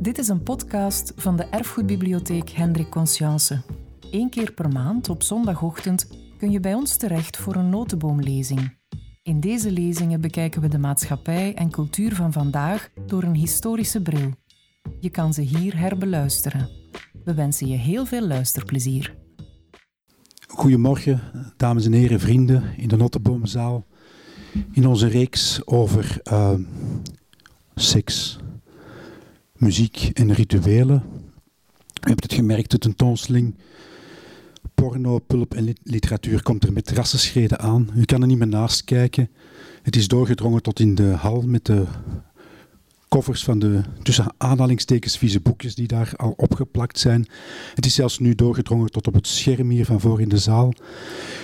Dit is een podcast van de Erfgoedbibliotheek Hendrik Conscience. Eén keer per maand op zondagochtend kun je bij ons terecht voor een notenboomlezing. In deze lezingen bekijken we de maatschappij en cultuur van vandaag door een historische bril. Je kan ze hier herbeluisteren. We wensen je heel veel luisterplezier. Goedemorgen, dames en heren, vrienden in de Notteboomzaal. In onze reeks over uh, seks, muziek en rituelen. U hebt het gemerkt, de tentoonstelling porno, pulp en literatuur komt er met rassenschreden aan. U kan er niet meer naast kijken. Het is doorgedrongen tot in de hal met de covers van de tussen aanhalingstekens vieze boekjes die daar al opgeplakt zijn. Het is zelfs nu doorgedrongen tot op het scherm hier van voor in de zaal.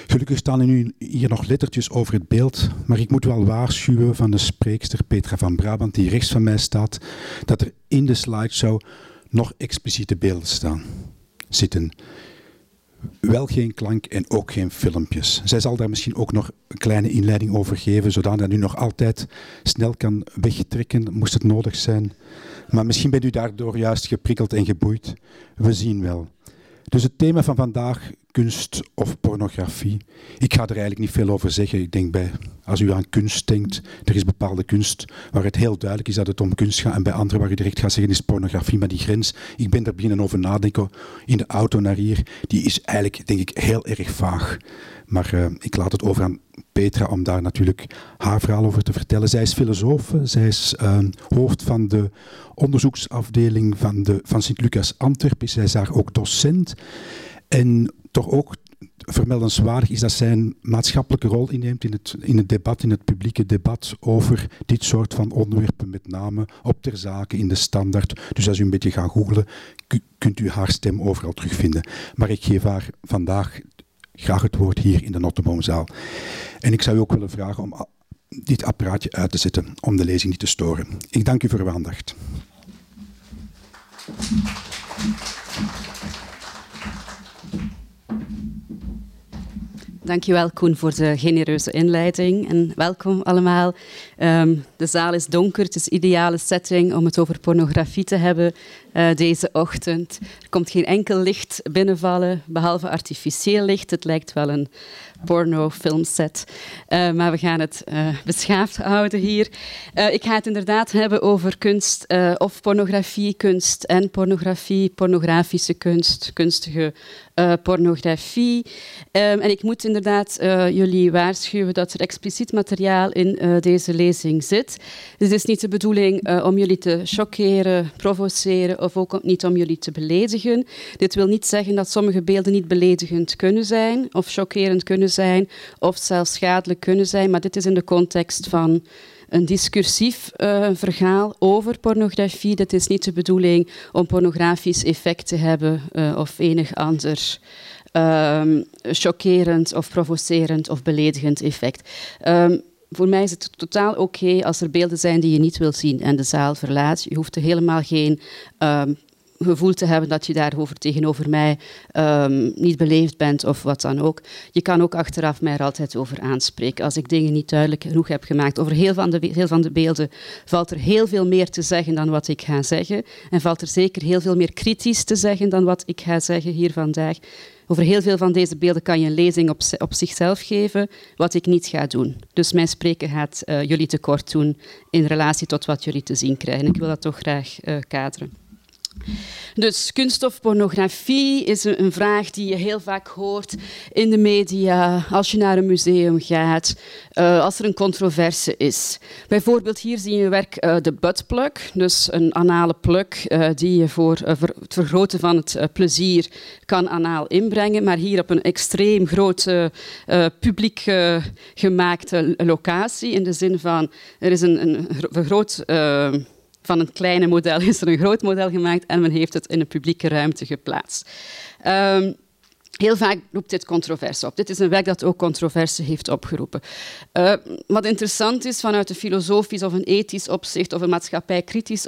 Gelukkig staan er nu hier nog lettertjes over het beeld, maar ik moet wel waarschuwen van de spreekster Petra van Brabant die rechts van mij staat, dat er in de slideshow nog expliciete beelden staan zitten wel geen klank en ook geen filmpjes. Zij zal daar misschien ook nog een kleine inleiding over geven, zodat dat u nog altijd snel kan wegtrekken, moest het nodig zijn. Maar misschien bent u daardoor juist geprikkeld en geboeid. We zien wel. Dus het thema van vandaag, kunst of pornografie. Ik ga er eigenlijk niet veel over zeggen. Ik denk bij, als u aan kunst denkt, er is bepaalde kunst waar het heel duidelijk is dat het om kunst gaat. En bij andere waar u direct gaat zeggen is pornografie. Maar die grens, ik ben er binnen over nadenken in de auto naar hier, die is eigenlijk, denk ik, heel erg vaag. Maar uh, ik laat het over aan Petra om daar natuurlijk haar verhaal over te vertellen. Zij is filosoof, zij is uh, hoofd van de onderzoeksafdeling van, de, van Sint-Lucas Antwerpen. Zij is daar ook docent. En toch ook vermeldenswaardig is dat zij een maatschappelijke rol inneemt in het, in het debat, in het publieke debat over dit soort van onderwerpen, met name op ter zake in de standaard. Dus als u een beetje gaat googlen, kunt u haar stem overal terugvinden. Maar ik geef haar vandaag graag het woord hier in de Notteboomzaal. En ik zou u ook willen vragen om dit apparaatje uit te zetten om de lezing niet te storen. Ik dank u voor uw aandacht. Dankjewel Koen voor de genereuze inleiding en welkom allemaal. Um, de zaal is donker, het is ideale setting om het over pornografie te hebben uh, deze ochtend. Er komt geen enkel licht binnenvallen, behalve artificieel licht. Het lijkt wel een porno-filmset. Uh, maar we gaan het uh, beschaafd houden hier. Ik ga het inderdaad hebben over kunst of pornografie, kunst en pornografie, pornografische kunst, kunstige pornografie. Um, en ik moet inderdaad jullie waarschuwen dat er expliciet materiaal in deze lezing zit. Dus het is niet de bedoeling om jullie te choqueren, provoceren of ook niet om jullie te beledigen. Dit wil niet zeggen dat sommige beelden niet beledigend kunnen zijn of chockerend kunnen zijn of zelfs schadelijk kunnen zijn, maar dit is in de context van een discursief uh, verhaal over pornografie. Dit is niet de bedoeling om pornografisch effect te hebben uh, of enig ander um, chockerend of provocerend of beledigend effect. Um, voor mij is het totaal oké als er beelden zijn die je niet wilt zien en de zaal verlaat. Je hoeft er helemaal geen um, gevoel te hebben dat je daarover tegenover mij um, niet beleefd bent of wat dan ook. Je kan ook achteraf mij er altijd over aanspreken. Als ik dingen niet duidelijk genoeg heb gemaakt over heel van, de, heel van de beelden, valt er heel veel meer te zeggen dan wat ik ga zeggen. En valt er zeker heel veel meer kritisch te zeggen dan wat ik ga zeggen hier vandaag. Over heel veel van deze beelden kan je een lezing op, op zichzelf geven, wat ik niet ga doen. Dus mijn spreken gaat uh, jullie tekort doen in relatie tot wat jullie te zien krijgen. Ik wil dat toch graag uh, kaderen. Dus kunst of pornografie is een vraag die je heel vaak hoort in de media, als je naar een museum gaat, uh, als er een controverse is. Bijvoorbeeld hier zie je werk uh, de buttplug, dus een anale plug uh, die je voor het vergroten van het plezier kan anaal inbrengen, maar hier op een extreem grote publiek gemaakte locatie, in de zin van er is een, een vergroot van een kleine model is er een groot model gemaakt en men heeft het in een publieke ruimte geplaatst. Um, Heel vaak roept dit controverse op. Dit is een werk dat ook controverse heeft opgeroepen. Uh, wat interessant is vanuit een filosofisch of een ethisch opzicht of een maatschappijkritisch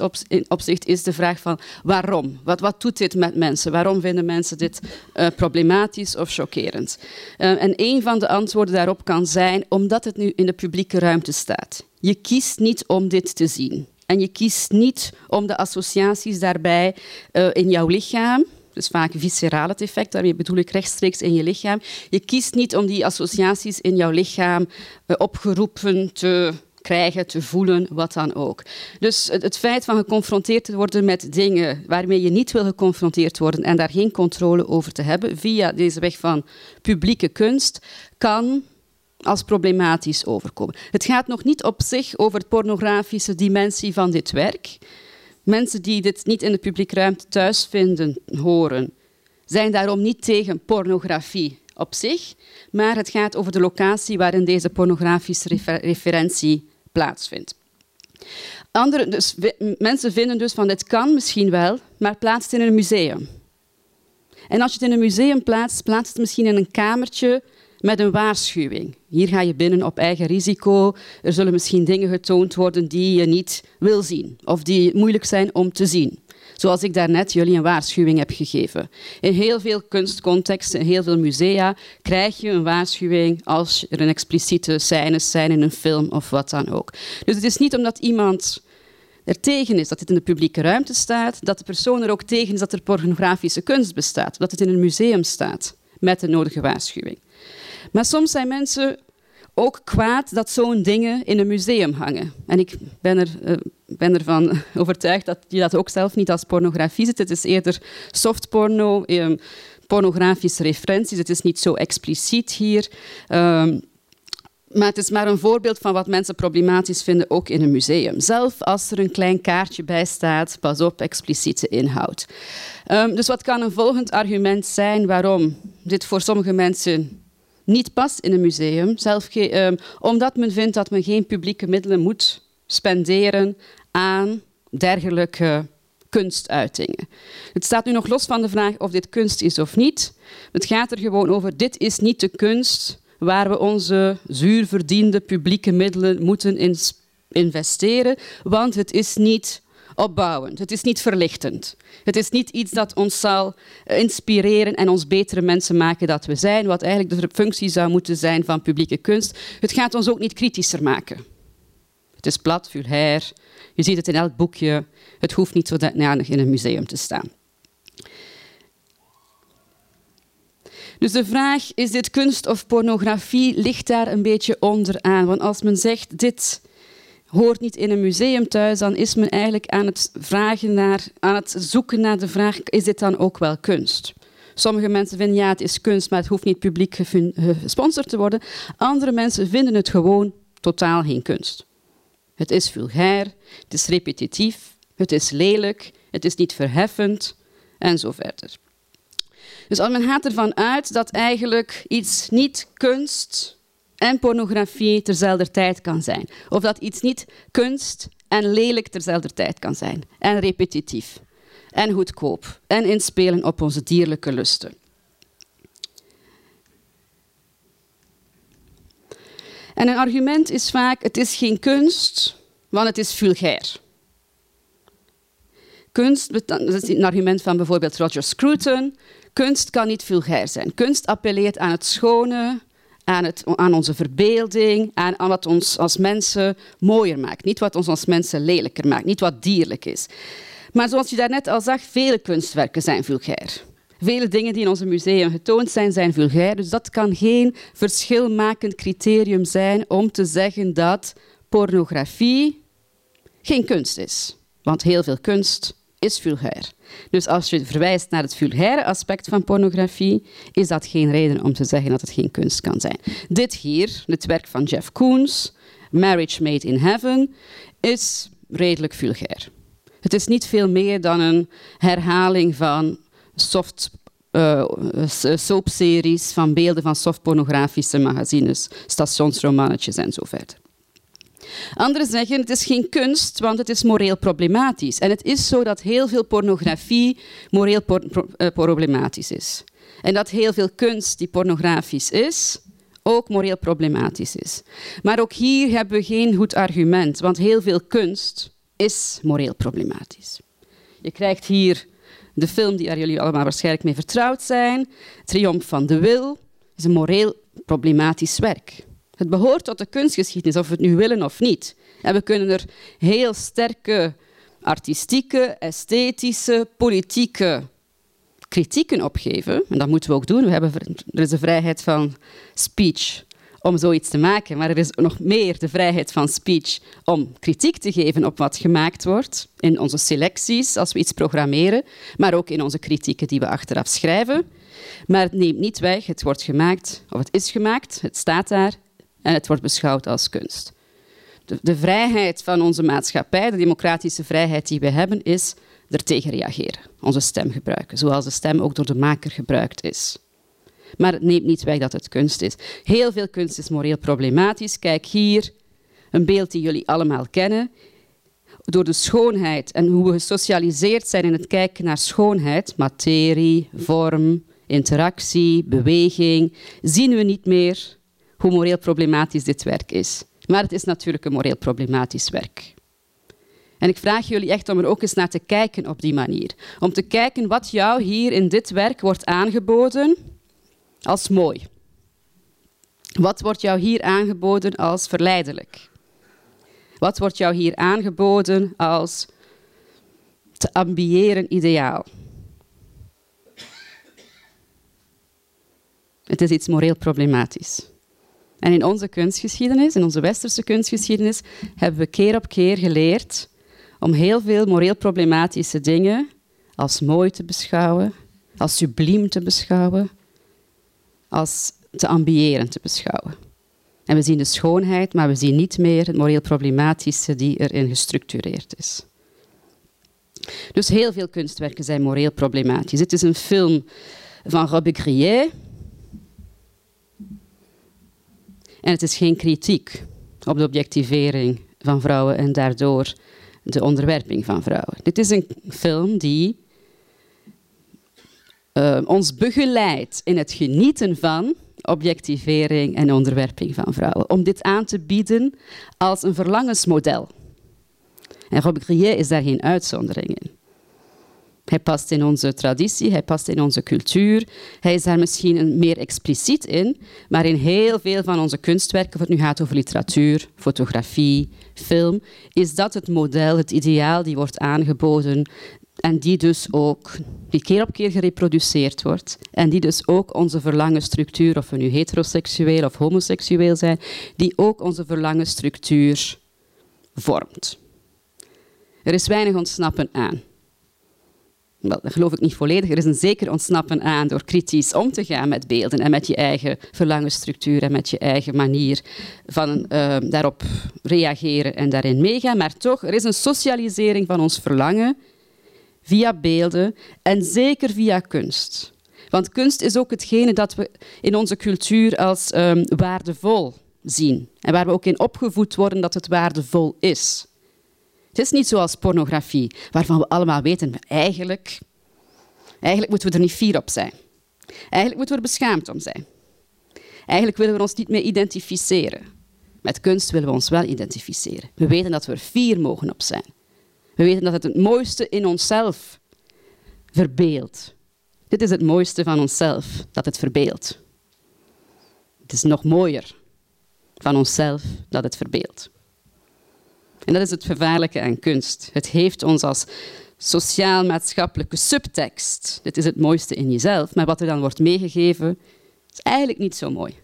opzicht is de vraag van waarom? Wat, wat doet dit met mensen? Waarom vinden mensen dit uh, problematisch of chockerend? Uh, en een van de antwoorden daarop kan zijn omdat het nu in de publieke ruimte staat. Je kiest niet om dit te zien. En je kiest niet om de associaties daarbij uh, in jouw lichaam dus vaak visceraal het effect, daarmee bedoel ik rechtstreeks in je lichaam. Je kiest niet om die associaties in jouw lichaam uh, opgeroepen te krijgen, te voelen, wat dan ook. Dus het, het, feit van geconfronteerd te worden met dingen waarmee je niet wil geconfronteerd worden en daar geen controle over te hebben via deze weg van publieke kunst, kan als problematisch overkomen. Het gaat nog niet op zich over de pornografische dimensie van dit werk. Mensen die dit niet in de publieke ruimte thuis vinden, horen, zijn daarom niet tegen pornografie op zich, maar het gaat over de locatie waarin deze pornografische referentie plaatsvindt. Andere, dus, mensen vinden dus van dit kan misschien wel, maar plaats het in een museum. En als je het in een museum plaatst, plaats het misschien in een kamertje met een waarschuwing. Hier ga je binnen op eigen risico. Er zullen misschien dingen getoond worden die je niet wil zien of die moeilijk zijn om te zien. Zoals ik daarnet jullie een waarschuwing heb gegeven. In heel veel kunstcontexten, in heel veel musea, krijg je een waarschuwing als er een expliciete scènes zijn in een film of wat dan ook. Dus het is niet omdat iemand er tegen is dat dit in de publieke ruimte staat, dat de persoon er ook tegen is dat er pornografische kunst bestaat, dat het in een museum staat met de nodige waarschuwing. Maar soms zijn mensen ook kwaad dat zo'n dingen in een museum hangen. En ik ben, er, uh, ben ervan overtuigd dat je dat ook zelf niet als pornografie ziet. Het is eerder softporno, um, pornografische referenties. Het is niet zo expliciet hier. Um, maar het is maar een voorbeeld van wat mensen problematisch vinden, ook in een museum. Zelf als er een klein kaartje bij staat, pas op, expliciete inhoud. Um, dus wat kan een volgend argument zijn waarom dit voor sommige mensen niet past in een museum, zelf um, omdat men vindt dat men geen publieke middelen moet spenderen aan dergelijke kunstuitingen. Het staat nu nog los van de vraag of dit kunst is of niet. Het gaat er gewoon over, dit is niet de kunst waar we onze zuurverdiende publieke middelen moeten investeren, want het is niet opbouwend. Het is niet verlichtend. Het is niet iets dat ons zal inspireren en ons betere mensen maken dat we zijn, wat eigenlijk de functie zou moeten zijn van publieke kunst. Het gaat ons ook niet kritischer maken. Het is plat, vulgair. Je ziet het in elk boekje. Het hoeft niet zodanig in een museum te staan. Dus de vraag, is dit kunst of pornografie, ligt daar een beetje onderaan. Want als men zegt, dit hoort niet in een museum thuis, dan is men eigenlijk aan het, vragen naar, aan het zoeken naar de vraag, is dit dan ook wel kunst? Sommige mensen vinden ja, het is kunst, maar het hoeft niet publiek gesponsord te worden. Andere mensen vinden het gewoon totaal geen kunst. Het is vulgair, het is repetitief, het is lelijk, het is niet verheffend en zo verder. Dus men gaat ervan uit dat eigenlijk iets niet kunst en pornografie terzelfde tijd kan zijn. Of dat iets niet kunst en lelijk terzelfde tijd kan zijn. En repetitief. En goedkoop. En inspelen op onze dierlijke lusten. En een argument is vaak, het is geen kunst, want het is vulgair. Kunst, dat is een argument van bijvoorbeeld Roger Scruton. Kunst kan niet vulgair zijn. Kunst appelleert aan het schone, aan, het, aan onze verbeelding, aan, aan wat ons als mensen mooier maakt. Niet wat ons als mensen lelijker maakt, niet wat dierlijk is. Maar zoals je daarnet al zag, vele kunstwerken zijn vulgair. Vele dingen die in onze museum getoond zijn, zijn vulgair. Dus dat kan geen verschilmakend criterium zijn om te zeggen dat pornografie geen kunst is. Want heel veel kunst is vulgair. Dus als je verwijst naar het vulgaire aspect van pornografie, is dat geen reden om te zeggen dat het geen kunst kan zijn. Dit hier, het werk van Jeff Koons, Marriage Made in Heaven, is redelijk vulgair. Het is niet veel meer dan een herhaling van soft uh, soapseries, van beelden van softpornografische magazines, stationsromannetjes en zo verder. Anderen zeggen het is geen kunst, want het is moreel problematisch. En het is zo dat heel veel pornografie moreel eh, problematisch is. En dat heel veel kunst die pornografisch is, ook moreel problematisch is. Maar ook hier hebben we geen goed argument, want heel veel kunst is moreel problematisch. Je krijgt hier de film die jullie allemaal waarschijnlijk mee vertrouwd zijn, Triomf van de Wil, is een moreel problematisch werk. Het behoort tot de kunstgeschiedenis, of we het nu willen of niet. En we kunnen er heel sterke artistieke, esthetische, politieke kritieken op geven. En dat moeten we ook doen. We hebben, er is de vrijheid van speech om zoiets te maken, maar er is nog meer de vrijheid van speech om kritiek te geven op wat gemaakt wordt in onze selecties als we iets programmeren, maar ook in onze kritieken die we achteraf schrijven. Maar het neemt niet weg, het wordt gemaakt, of het is gemaakt, het staat daar en het wordt beschouwd als kunst. De, de vrijheid van onze maatschappij, de democratische vrijheid die we hebben, is er tegen reageren, onze stem gebruiken, zoals de stem ook door de maker gebruikt is. Maar het neemt niet weg dat het kunst is. Heel veel kunst is moreel problematisch. Kijk hier, een beeld die jullie allemaal kennen. Door de schoonheid en hoe we gesocialiseerd zijn in het kijken naar schoonheid, materie, vorm, interactie, beweging, zien we niet meer hoe moreel problematisch dit werk is. Maar het is natuurlijk een moreel problematisch werk. En ik vraag jullie echt om er ook eens naar te kijken op die manier. Om te kijken wat jou hier in dit werk wordt aangeboden als mooi. Wat wordt jou hier aangeboden als verleidelijk? Wat wordt jou hier aangeboden als te ambiëren ideaal? Het is iets moreel problematisch. En in onze kunstgeschiedenis, in onze westerse kunstgeschiedenis, hebben we keer op keer geleerd om heel veel moreel problematische dingen als mooi te beschouwen, als subliem te beschouwen, als te ambiëren te beschouwen. En we zien de schoonheid, maar we zien niet meer het moreel problematische die erin gestructureerd is. Dus heel veel kunstwerken zijn moreel problematisch. Dit is een film van Robbe Grier. En het is geen kritiek op de objectivering van vrouwen en daardoor de onderwerping van vrouwen. Dit is een film die uh, ons begeleidt in het genieten van objectivering en onderwerping van vrouwen. Om dit aan te bieden als een verlangensmodel. En Robert Grier is daar geen uitzondering in. Hij past in onze traditie, hij past in onze cultuur. Hij is daar misschien meer expliciet in, maar in heel veel van onze kunstwerken, of het nu gaat over literatuur, fotografie, film, is dat het model, het ideaal die wordt aangeboden en die dus ook keer op keer gereproduceerd wordt. En die dus ook onze verlangenstructuur, of we nu heteroseksueel of homoseksueel zijn, die ook onze verlangenstructuur vormt. Er is weinig ontsnappen aan. Dat geloof ik niet volledig. Er is een zeker ontsnappen aan door kritisch om te gaan met beelden en met je eigen verlangenstructuur en met je eigen manier van uh, daarop reageren en daarin meegaan. Maar toch, er is een socialisering van ons verlangen via beelden en zeker via kunst. Want kunst is ook hetgene dat we in onze cultuur als um, waardevol zien. En waar we ook in opgevoed worden dat het waardevol is. Het is niet zoals pornografie, waarvan we allemaal weten, eigenlijk, eigenlijk moeten we er niet fier op zijn. Eigenlijk moeten we er beschaamd om zijn. Eigenlijk willen we ons niet meer identificeren. Met kunst willen we ons wel identificeren. We weten dat we er fier mogen op zijn. We weten dat het het mooiste in onszelf verbeeldt. Dit is het mooiste van onszelf, dat het verbeeldt. Het is nog mooier van onszelf dat het verbeeldt. En dat is het gevaarlijke aan kunst. Het heeft ons als sociaal-maatschappelijke subtekst. Dit is het mooiste in jezelf, maar wat er dan wordt meegegeven, is eigenlijk niet zo mooi.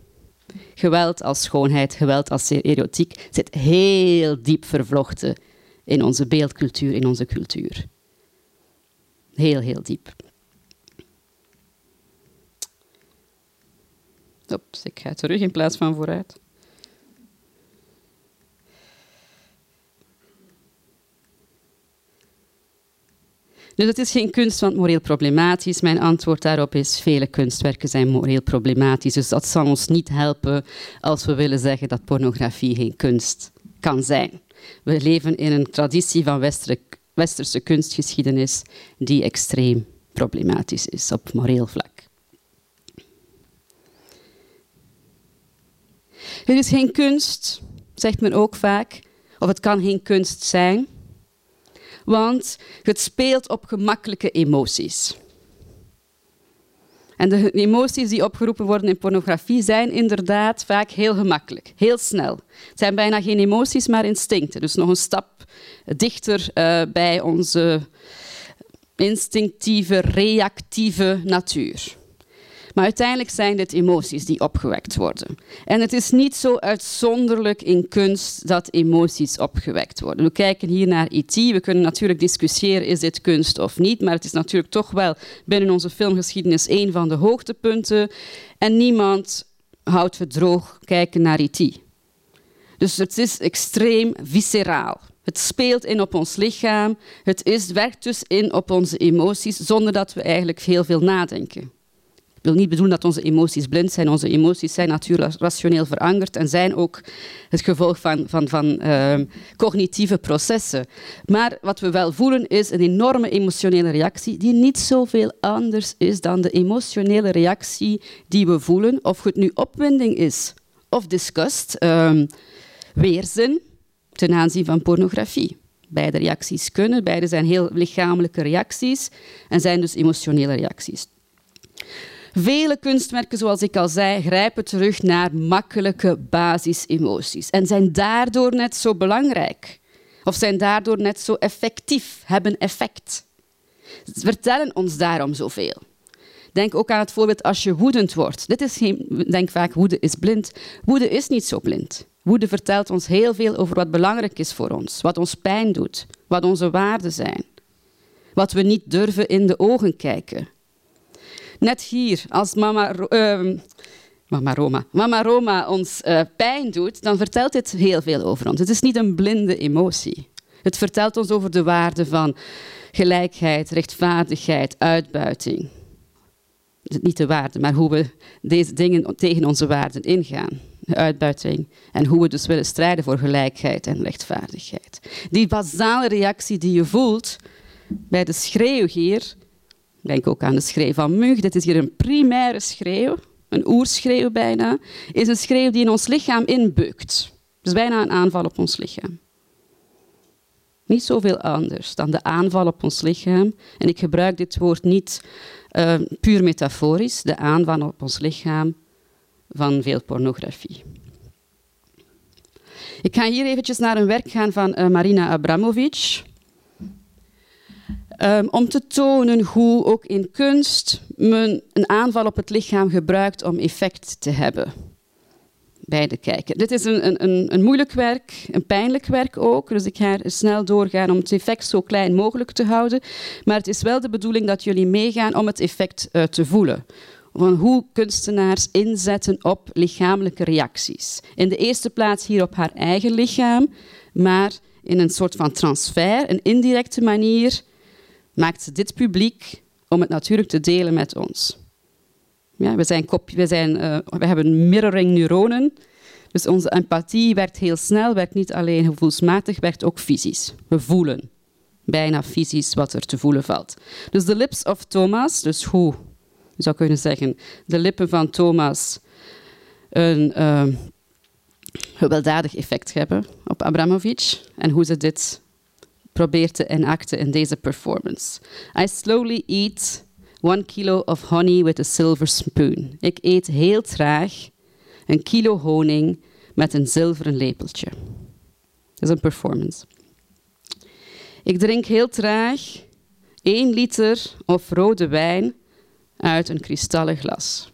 Geweld als schoonheid, geweld als erotiek zit heel diep vervlochten in onze beeldcultuur, in onze cultuur. Heel, heel diep. Oeps, ik ga terug in plaats van vooruit. Dus het is geen kunst, want moreel problematisch. Mijn antwoord daarop is: vele kunstwerken zijn moreel problematisch. Dus dat zal ons niet helpen als we willen zeggen dat pornografie geen kunst kan zijn. We leven in een traditie van westerse kunstgeschiedenis die extreem problematisch is op moreel vlak. Het is geen kunst, zegt men ook vaak, of het kan geen kunst zijn, want het speelt op gemakkelijke emoties. En de emoties die opgeroepen worden in pornografie zijn inderdaad vaak heel gemakkelijk, heel snel. Het zijn bijna geen emoties, maar instincten. Dus nog een stap dichter uh, bij onze instinctieve, reactieve natuur. Maar uiteindelijk zijn dit emoties die opgewekt worden. En het is niet zo uitzonderlijk in kunst dat emoties opgewekt worden. We kijken hier naar IT. We kunnen natuurlijk discussiëren, is dit kunst of niet? Maar het is natuurlijk toch wel binnen onze filmgeschiedenis een van de hoogtepunten. En niemand houdt het droog kijken naar IT. Dus het is extreem visceraal. Het speelt in op ons lichaam. Het is, werkt dus in op onze emoties zonder dat we eigenlijk heel veel nadenken wil niet bedoelen dat onze emoties blind zijn. Onze emoties zijn natuurlijk rationeel verankerd en zijn ook het gevolg van, van, van ehm, cognitieve processen. Maar wat we wel voelen is een enorme emotionele reactie die niet zoveel anders is dan de emotionele reactie die we voelen, of het nu opwinding is of disgust, um, weerzin ten aanzien van pornografie. Beide reacties kunnen, beide zijn heel lichamelijke reacties en zijn dus emotionele reacties. Vele kunstwerken, zoals ik al zei, grijpen terug naar makkelijke basisemoties en zijn daardoor net zo belangrijk. Of zijn daardoor net zo effectief, hebben effect. Ze vertellen ons daarom zoveel. Denk ook aan het voorbeeld als je woedend wordt. Dit is geen, denk vaak, woede is blind. Woede is niet zo blind. Woede vertelt ons heel veel over wat belangrijk is voor ons, wat ons pijn doet, wat onze waarden zijn. Wat we niet durven in de ogen kijken. Net hier, als mama, uh, mama Roma, mama Roma ons uh, pijn doet, dan vertelt dit heel veel over ons. Het is niet een blinde emotie. Het vertelt ons over de waarden van gelijkheid, rechtvaardigheid, uitbuiting. Niet de waarden, maar hoe we deze dingen tegen onze waarden ingaan. De uitbuiting. En hoe we dus willen strijden voor gelijkheid en rechtvaardigheid. Die basale reactie die je voelt bij de schreeuw hier, Denk ook aan de schreeuw van Mug. Dit is hier een primaire schreeuw, een oerschreeuw bijna. Is een schreeuw die in ons lichaam inbukt. Dus bijna een aanval op ons lichaam. Niet zoveel anders dan de aanval op ons lichaam. En ik gebruik dit woord niet uh, puur metaforisch, de aanval op ons lichaam van veel pornografie. Ik ga hier eventjes naar een werk gaan van uh, Marina Abramovic. Um, om te tonen hoe ook in kunst men een aanval op het lichaam gebruikt om effect te hebben bij de kijker. Dit is een, een, een moeilijk werk, een pijnlijk werk ook, dus ik ga er snel doorgaan om het effect zo klein mogelijk te houden. Maar het is wel de bedoeling dat jullie meegaan om het effect uh, te voelen. Van hoe kunstenaars inzetten op lichamelijke reacties. In de eerste plaats hier op haar eigen lichaam, maar in een soort van transfer, een indirecte manier maakt ze dit publiek om het natuurlijk te delen met ons. Ja, we, zijn we, zijn, uh, we hebben mirroring neuronen, dus onze empathie werkt heel snel, werkt niet alleen gevoelsmatig, werkt ook fysisch. We voelen bijna fysisch wat er te voelen valt. Dus de lips of Thomas, dus hoe, je zou kunnen zeggen, de lippen van Thomas een uh, gewelddadig effect hebben op Abramovic en hoe ze dit probeert te enacten in deze performance. I slowly eat one kilo of honey with a silver spoon. Ik eet heel traag een kilo honing met een zilveren lepeltje. Dat is een performance. Ik drink heel traag 1 liter of rode wijn uit een kristallen glas.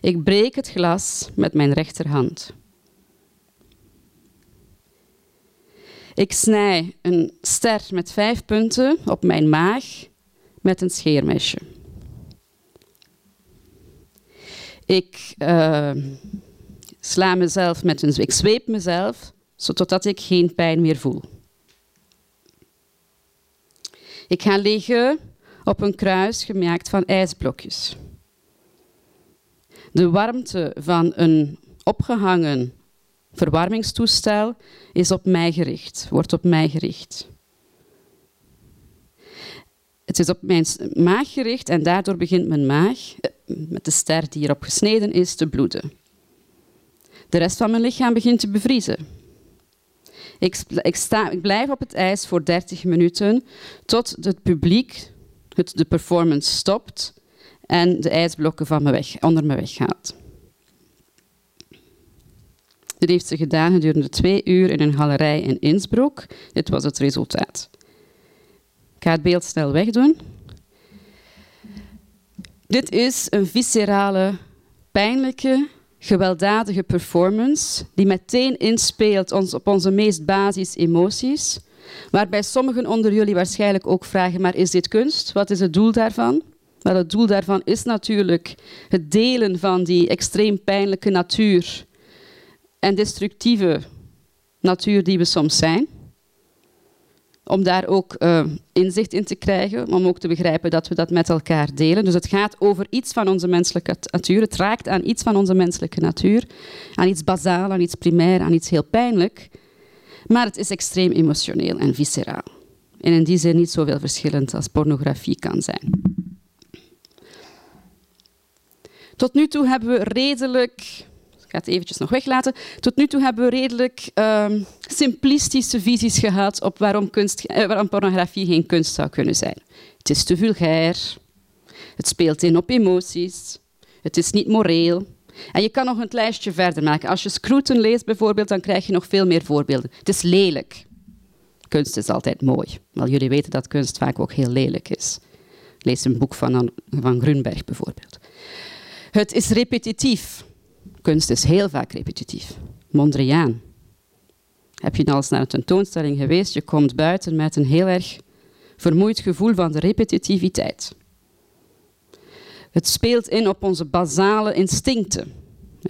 Ik breek het glas met mijn rechterhand. Ik snij een ster met vijf punten op mijn maag met een scheermesje. Ik uh, sla mezelf met een ik zweep mezelf zodat ik geen pijn meer voel. Ik ga liggen op een kruis gemaakt van ijsblokjes. De warmte van een opgehangen verwarmingstoestel is op mij gericht, wordt op mij gericht. Het is op mijn maag gericht en daardoor begint mijn maag, eh, met de ster die erop gesneden is, te bloeden. De rest van mijn lichaam begint te bevriezen. Ik, ik, sta, ik blijf op het ijs voor 30 minuten tot het publiek de performance stopt en de ijsblokken van me weg, onder me weggaat. Dit heeft ze gedaan gedurende twee uur in een galerij in Innsbruck. Dit was het resultaat. Ik ga het beeld snel wegdoen. Dit is een viscerale, pijnlijke, gewelddadige performance die meteen inspeelt op onze meest basis emoties. Waarbij sommigen onder jullie waarschijnlijk ook vragen, maar is dit kunst? Wat is het doel daarvan? Wel, het doel daarvan is natuurlijk het delen van die extreem pijnlijke natuur en destructieve natuur die we soms zijn. Om daar ook uh, inzicht in te krijgen, om ook te begrijpen dat we dat met elkaar delen. Dus het gaat over iets van onze menselijke natuur. Het raakt aan iets van onze menselijke natuur. Aan iets bazaal, aan iets primair, aan iets heel pijnlijk. Maar het is extreem emotioneel en visceraal. En in die zin niet zoveel verschillend als pornografie kan zijn. Tot nu toe hebben we redelijk ik ga het eventjes nog weglaten. Tot nu toe hebben we redelijk um, simplistische visies gehad op waarom, kunst, eh, waarom pornografie geen kunst zou kunnen zijn. Het is te vulgair, het speelt in op emoties, het is niet moreel. En je kan nog een lijstje verder maken. Als je Scruton leest bijvoorbeeld, dan krijg je nog veel meer voorbeelden. Het is lelijk. Kunst is altijd mooi. Wel, jullie weten dat kunst vaak ook heel lelijk is. Lees een boek van, van Grunberg bijvoorbeeld. Het is repetitief. Kunst is heel vaak repetitief. Mondriaan. Heb je al eens naar een tentoonstelling geweest? Je komt buiten met een heel erg vermoeid gevoel van de repetitiviteit. Het speelt in op onze basale instincten.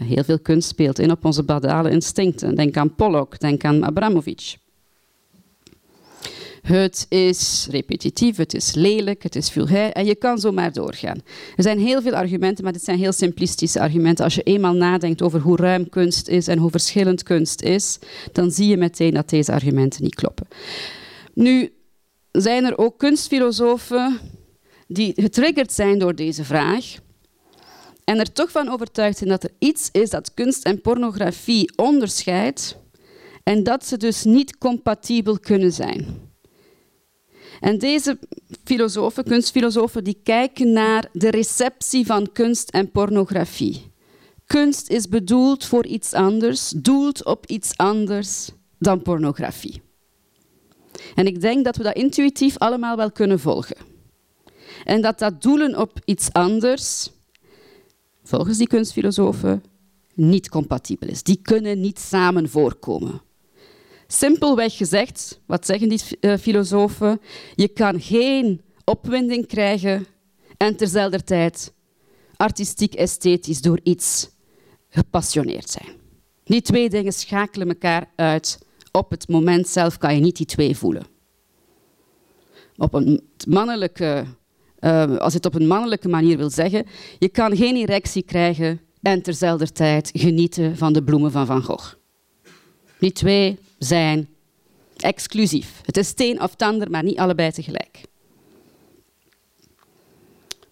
Heel veel kunst speelt in op onze basale instincten. Denk aan Pollock, denk aan Abramovic. Het is repetitief, het is lelijk, het is vulgair en je kan zo maar doorgaan. Er zijn heel veel argumenten, maar dit zijn heel simplistische argumenten. Als je eenmaal nadenkt over hoe ruim kunst is en hoe verschillend kunst is, dan zie je meteen dat deze argumenten niet kloppen. Nu zijn er ook kunstfilosofen die getriggerd zijn door deze vraag en er toch van overtuigd zijn dat er iets is dat kunst en pornografie onderscheidt en dat ze dus niet compatibel kunnen zijn. En deze filosofen, kunstfilosofen, die kijken naar de receptie van kunst en pornografie. Kunst is bedoeld voor iets anders, doelt op iets anders dan pornografie. En ik denk dat we dat intuïtief allemaal wel kunnen volgen. En dat dat doelen op iets anders, volgens die kunstfilosofen, niet compatibel is. Die kunnen niet samen voorkomen. Simpelweg gezegd, wat zeggen die uh, filosofen? Je kan geen opwinding krijgen en terzelfde tijd artistiek-esthetisch door iets gepassioneerd zijn. Die twee dingen schakelen elkaar uit. Op het moment zelf kan je niet die twee voelen. Op een mannelijke, uh, als je het op een mannelijke manier wil zeggen, je kan geen erectie krijgen en terzelfde tijd genieten van de bloemen van Van Gogh. Die twee zijn exclusief. Het is steen of tander, maar niet allebei tegelijk.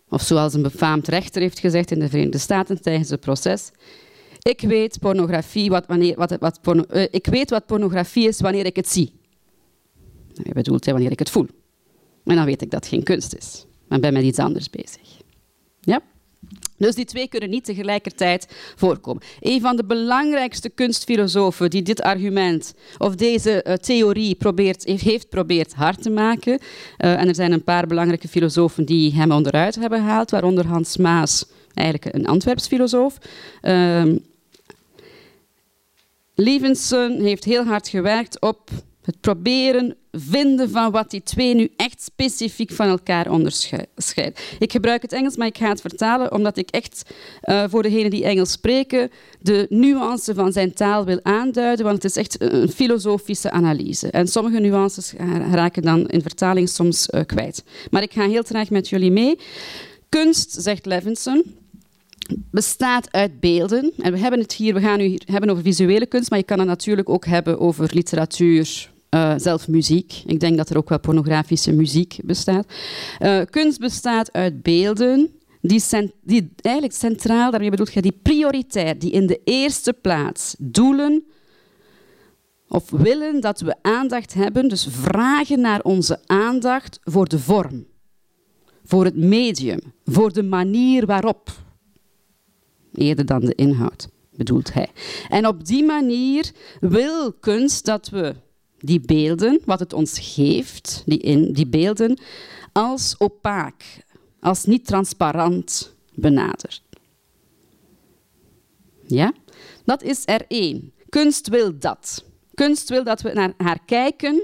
Of zoals een befaamd rechter heeft gezegd in de Verenigde Staten tijdens het proces. Ik weet, pornografie, wat, wanneer, wat, wat uh, ik weet wat pornografie is wanneer ik het zie. Je bedoelt hij wanneer ik het voel. En dan weet ik dat het geen kunst is. Maar ben met iets anders bezig. Ja? Dus die twee kunnen niet tegelijkertijd voorkomen. Een van de belangrijkste kunstfilosofen die dit argument of deze uh, theorie probeert, heeft probeerd hard te maken, uh, en er zijn een paar belangrijke filosofen die hem onderuit hebben gehaald, waaronder Hans Maas, eigenlijk een Antwerps filosoof. Uh, Levinson heeft heel hard gewerkt op het proberen vinden van wat die twee nu echt specifiek van elkaar onderscheidt. Ik gebruik het Engels, maar ik ga het vertalen omdat ik echt uh, voor degenen die Engels spreken de nuance van zijn taal wil aanduiden, want het is echt een filosofische analyse. En sommige nuances raken dan in vertaling soms uh, kwijt. Maar ik ga heel traag met jullie mee. Kunst, zegt Levinson, bestaat uit beelden. En we hebben het hier, we gaan nu hebben over visuele kunst, maar je kan het natuurlijk ook hebben over literatuur, uh, zelf muziek. Ik denk dat er ook wel pornografische muziek bestaat. Uh, kunst bestaat uit beelden die, die eigenlijk centraal, daarmee bedoel je die prioritair, die in de eerste plaats doelen of willen dat we aandacht hebben, dus vragen naar onze aandacht voor de vorm. voor het medium, voor de manier waarop. Eerder dan de inhoud, bedoelt hij. En op die manier wil kunst dat we die beelden, wat het ons geeft, die, in, die beelden, als opaak, als niet transparant benadert. Ja? Dat is er één. Kunst wil dat. Kunst wil dat we naar haar kijken.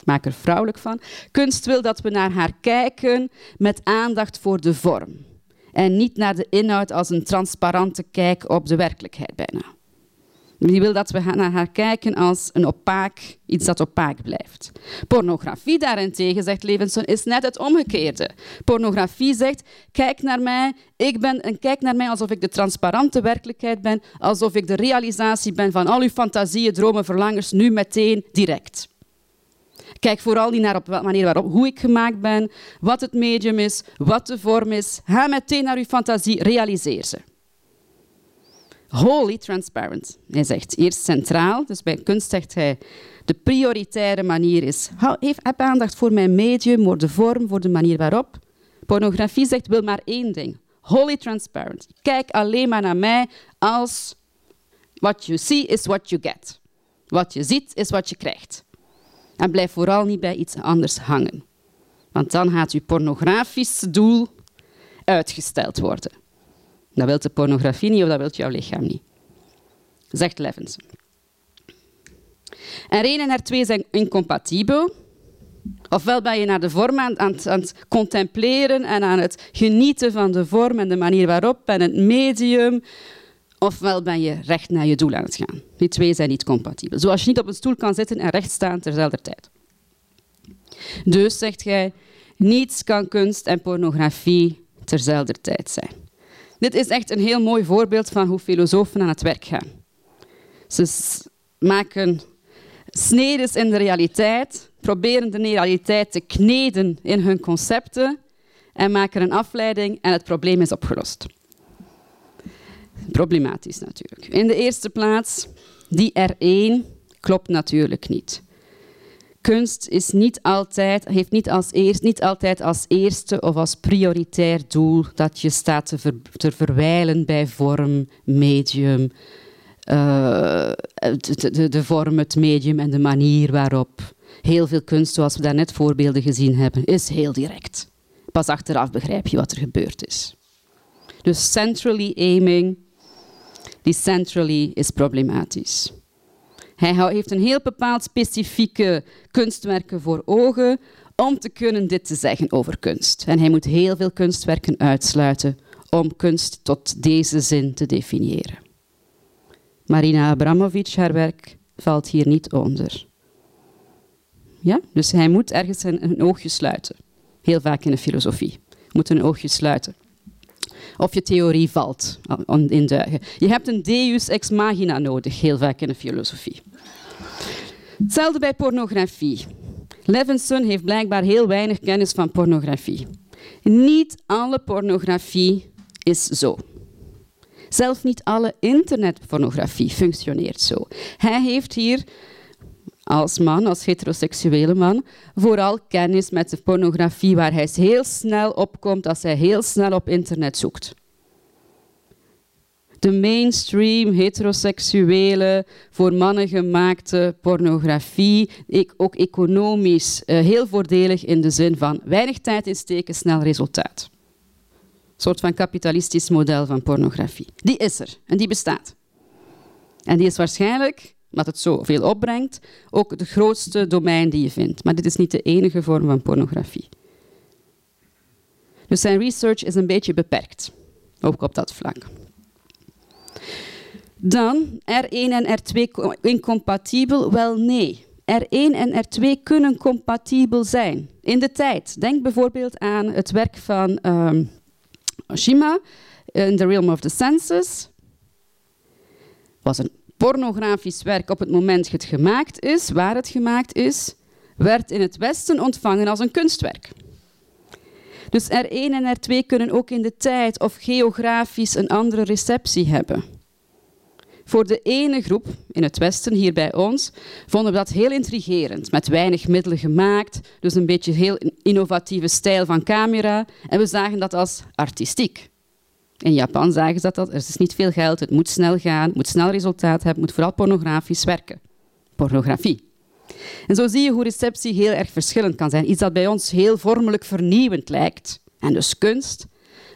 Ik maak er vrouwelijk van. Kunst wil dat we naar haar kijken met aandacht voor de vorm. En niet naar de inhoud als een transparante kijk op de werkelijkheid bijna. Die wil dat we naar haar kijken als een opaak, iets dat opaak blijft. Pornografie daarentegen, zegt Levenson, is net het omgekeerde. Pornografie zegt, kijk naar mij, ik ben, en kijk naar mij alsof ik de transparante werkelijkheid ben, alsof ik de realisatie ben van al uw fantasieën, dromen, verlangens, nu meteen, direct. Kijk vooral niet naar op wat manier waarop, hoe ik gemaakt ben, wat het medium is, wat de vorm is. Ga meteen naar uw fantasie, realiseer ze wholly transparent. Hij zegt eerst centraal, dus bij kunst zegt hij de prioritaire manier is heb aandacht voor mijn medium, voor de vorm, voor de manier waarop. Pornografie zegt wil maar één ding, wholly transparent. Kijk alleen maar naar mij als what you see is what you get. Wat je ziet is wat je krijgt. En blijf vooral niet bij iets anders hangen. Want dan gaat je pornografisch doel uitgesteld worden. Dat wil de pornografie niet of dat wil jouw lichaam niet. Zegt Levinson. R1 en R2 zijn incompatibel. Ofwel ben je naar de vorm aan, het contempleren en aan het genieten van de vorm en de manier waarop en het medium. Ofwel ben je recht naar je doel aan het gaan. Die twee zijn niet compatibel. Zoals je niet op een stoel kan zitten en recht staan terzelfde tijd. Dus, zegt jij, niets kan kunst en pornografie terzelfde tijd zijn. Dit is echt een heel mooi voorbeeld van hoe filosofen aan het werk gaan. Ze maken snedes in de realiteit, proberen de realiteit te kneden in hun concepten en maken een afleiding en het probleem is opgelost. Problematisch natuurlijk. In de eerste plaats, die R1 klopt natuurlijk niet kunst is niet altijd, heeft niet, als eerst, niet altijd als eerste of als prioritair doel dat je staat te, ver, verwijlen bij vorm, medium, de, de, de, vorm, het medium en de manier waarop. Heel veel kunst, zoals we daarnet voorbeelden gezien hebben, is heel direct. Pas achteraf begrijp je wat er gebeurd is. Dus centrally aiming, die centrally is problematisch. Hij heeft een heel bepaald specifieke kunstwerken voor ogen om te kunnen dit te zeggen over kunst. En hij moet heel veel kunstwerken uitsluiten om kunst tot deze zin te definiëren. Marina Abramovic, haar werk, valt hier niet onder. Ja? Dus hij moet ergens een, een oogje sluiten. Heel vaak in de filosofie. Moet een oogje sluiten of je theorie valt in duigen. Je hebt een deus ex machina nodig, heel vaak in de filosofie. Hetzelfde bij pornografie. Levinson heeft blijkbaar heel weinig kennis van pornografie. Niet alle pornografie is zo. Zelfs niet alle internetpornografie functioneert zo. Hij heeft hier als man, als heteroseksuele man, vooral kennis met de pornografie waar hij heel snel opkomt als hij heel snel op internet zoekt. De mainstream heteroseksuele, voor mannen gemaakte pornografie, ook economisch eh, heel voordelig in de zin van weinig tijd insteken, snel resultaat. Een soort van kapitalistisch model van pornografie. Die is er en die bestaat. En die is waarschijnlijk omdat het zoveel opbrengt, ook de grootste domein die je vindt. Maar dit is niet de enige vorm van pornografie. Dus zijn research is een beetje beperkt, ook op dat vlak. Dan R1 en R2 incompatibel? Wel nee. R1 en R2 kunnen compatibel zijn in de tijd. Denk bijvoorbeeld aan het werk van um, Oshima in The Realm of the Senses. was een pornografisch werk op het moment het gemaakt is, waar het gemaakt is, werd in het Westen ontvangen als een kunstwerk. Dus R1 en R2 kunnen ook in de tijd of geografisch een andere receptie hebben. Voor de ene groep in het Westen, hier bij ons, vonden we dat heel intrigerend. Met weinig middelen gemaakt, dus een beetje heel innovatieve stijl van camera. En we zagen dat als artistiek. In Japan zagen ze dat, er is niet veel geld, het moet snel gaan, het moet snel resultaat hebben, het moet vooral pornografisch werken. Pornografie. En zo zie je hoe receptie heel erg verschillend kan zijn. Iets dat bij ons heel vormelijk vernieuwend lijkt, en dus kunst,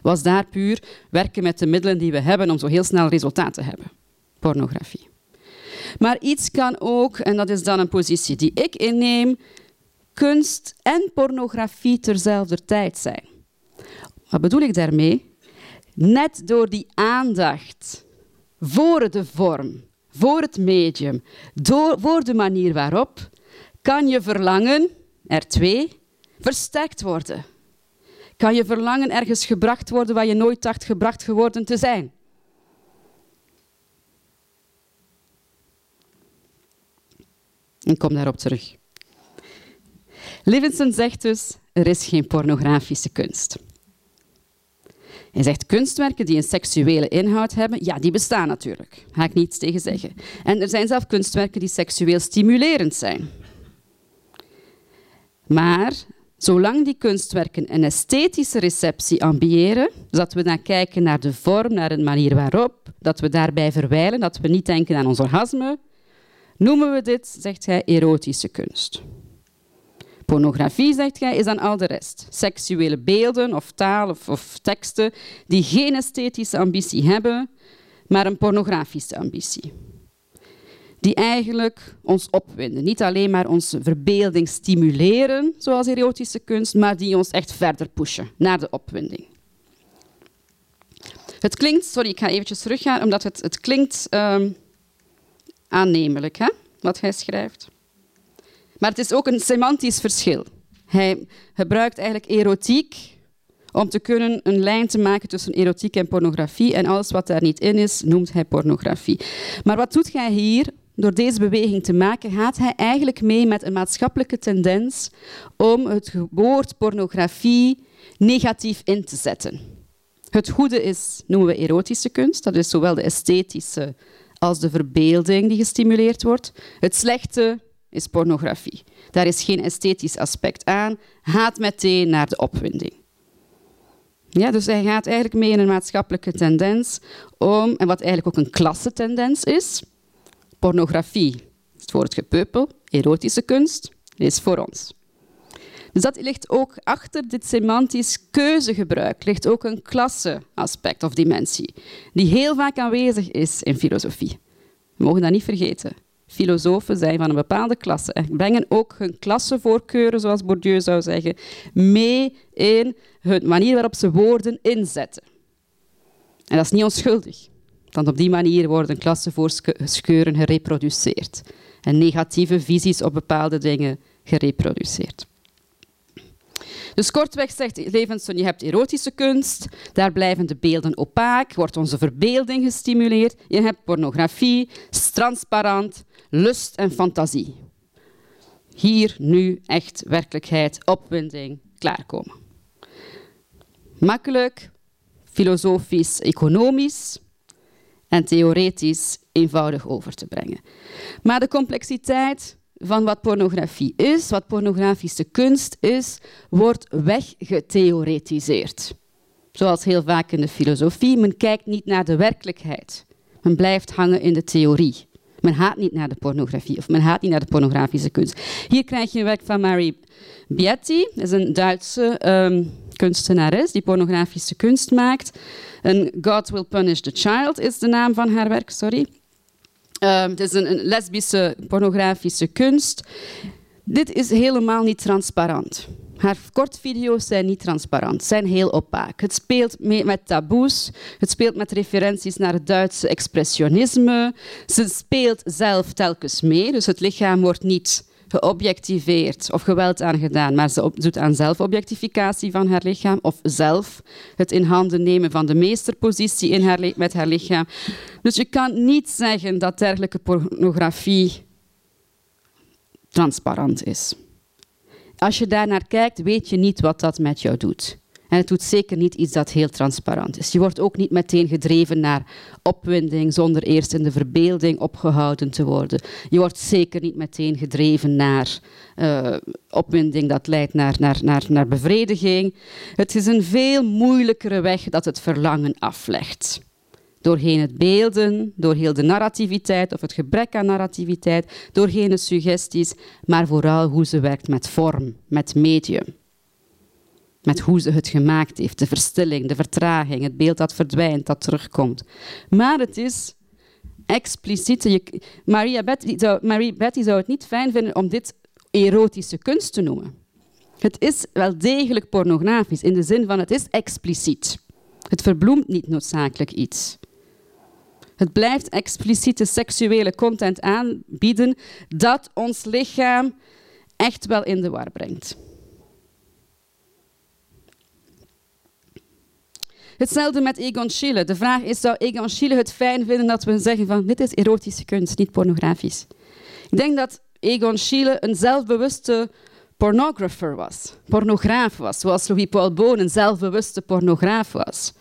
was daar puur werken met de middelen die we hebben om zo heel snel resultaat te hebben. Pornografie. Maar iets kan ook, en dat is dan een positie die ik inneem, kunst en pornografie terzelfde tijd zijn. Wat bedoel ik daarmee? Net door die aandacht voor de vorm, voor het medium, door, voor de manier waarop, kan je verlangen, er twee, versterkt worden. Kan je verlangen ergens gebracht worden waar je nooit dacht gebracht geworden te zijn. Ik kom daarop terug. Livingston zegt dus, er is geen pornografische kunst. Hij zegt kunstwerken die een seksuele inhoud hebben, ja, die bestaan natuurlijk. Daar ga ik niets tegen zeggen. En er zijn zelfs kunstwerken die seksueel stimulerend zijn. Maar zolang die kunstwerken een esthetische receptie ambiëren, dus dat we dan kijken naar de vorm, naar de manier waarop, dat we daarbij verwijlen, dat we niet denken aan ons orgasme, noemen we dit, zegt hij, erotische kunst. Pornografie, zegt jij, is dan al de rest. Seksuele beelden of taal of, teksten die geen esthetische ambitie hebben, maar een pornografische ambitie. Die eigenlijk ons opwinden. Niet alleen maar onze verbeelding stimuleren, zoals erotische kunst, maar die ons echt verder pushen naar de opwinding. Het klinkt, sorry, ik ga eventjes teruggaan, omdat het, het klinkt um, aannemelijk, hè, wat hij schrijft. Maar het is ook een semantisch verschil. Hij gebruikt eigenlijk erotiek om te kunnen een lijn te maken tussen erotiek en pornografie. En alles wat daar niet in is, noemt hij pornografie. Maar wat doet hij hier? Door deze beweging te maken, gaat hij eigenlijk mee met een maatschappelijke tendens om het woord pornografie negatief in te zetten. Het goede is, noemen we erotische kunst. Dat is zowel de esthetische als de verbeelding die gestimuleerd wordt. Het slechte is pornografie. Daar is geen esthetisch aspect aan. Gaat meteen naar de opwinding. Ja, dus hij gaat eigenlijk mee in een maatschappelijke tendens om, en wat eigenlijk ook een klassentendens is, pornografie is het gepeupel, erotische kunst is voor ons. Dus dat ligt ook achter dit semantisch keuzegebruik, ligt ook een klasseaspect of dimensie, die heel vaak aanwezig is in filosofie. We mogen dat niet vergeten filosofen zijn van een bepaalde klasse en brengen ook hun klassevoorkeuren, zoals Bourdieu zou zeggen, mee in de manier waarop ze woorden inzetten. En dat is niet onschuldig, want op die manier worden klassevoorkeuren gereproduceerd en negatieve visies op bepaalde dingen gereproduceerd. Dus kortweg zegt Levenson, je hebt erotische kunst, daar blijven de beelden opaak, wordt onze verbeelding gestimuleerd. Je hebt pornografie, transparant, lust en fantasie. Hier, nu, echt werkelijkheid, opwinding, klaarkomen. Makkelijk, filosofisch, economisch en theoretisch eenvoudig over te brengen. Maar de complexiteit van wat pornografie is, wat pornografische kunst is, wordt weggetheoretiseerd. Zoals heel vaak in de filosofie, men kijkt niet naar de werkelijkheid. Men blijft hangen in de theorie. Men gaat niet naar de pornografie of men gaat niet naar de pornografische kunst. Hier krijg je een werk van Mary Bietti, is een Duitse um, kunstenares die pornografische kunst maakt. En God Will Punish the Child is de naam van haar werk, sorry. Um, het is een, lesbische pornografische kunst. Dit is helemaal niet transparant. Haar kortvideo's zijn niet transparant, zijn heel opaak. Het speelt met taboes, het speelt met referenties naar het Duitse expressionisme. Ze speelt zelf telkens mee, dus het lichaam wordt niet geobjectiveerd of geweld aangedaan, maar ze doet aan zelfobjectificatie van haar lichaam of zelf het in handen nemen van de meesterpositie in haar met haar lichaam. Dus je kan niet zeggen dat dergelijke pornografie transparant is. Als je daar naar kijkt, weet je niet wat dat met jou doet. En het doet zeker niet iets dat heel transparant is. Je wordt ook niet meteen gedreven naar opwinding zonder eerst in de verbeelding opgehouden te worden. Je wordt zeker niet meteen gedreven naar uh, opwinding dat leidt naar, naar, naar, naar bevrediging. Het is een veel moeilijkere weg dat het verlangen aflegt. Doorheen het beelden, door heel de narrativiteit of het gebrek aan narrativiteit, doorheen de suggesties, maar vooral hoe ze werkt met vorm, met medium met hoe ze het gemaakt heeft. De verstilling, de vertraging, het beeld dat verdwijnt, dat terugkomt. Maar het is expliciet. Maria Marie Betty zou het niet fijn vinden om dit erotische kunst te noemen. Het is wel degelijk pornografisch, in de zin van het is expliciet. Het verbloemt niet noodzakelijk iets. Het blijft expliciete seksuele content aanbieden dat ons lichaam echt wel in de war brengt. Hetzelfde met Egon Schiele. De vraag is, zou Egon Schiele het fijn vinden dat we zeggen van dit is erotische kunst, niet pornografisch? Ik denk dat Egon Schiele een zelfbewuste pornographer was, pornograaf was, zoals Louis-Paul Boon een zelfbewuste pornograaf was.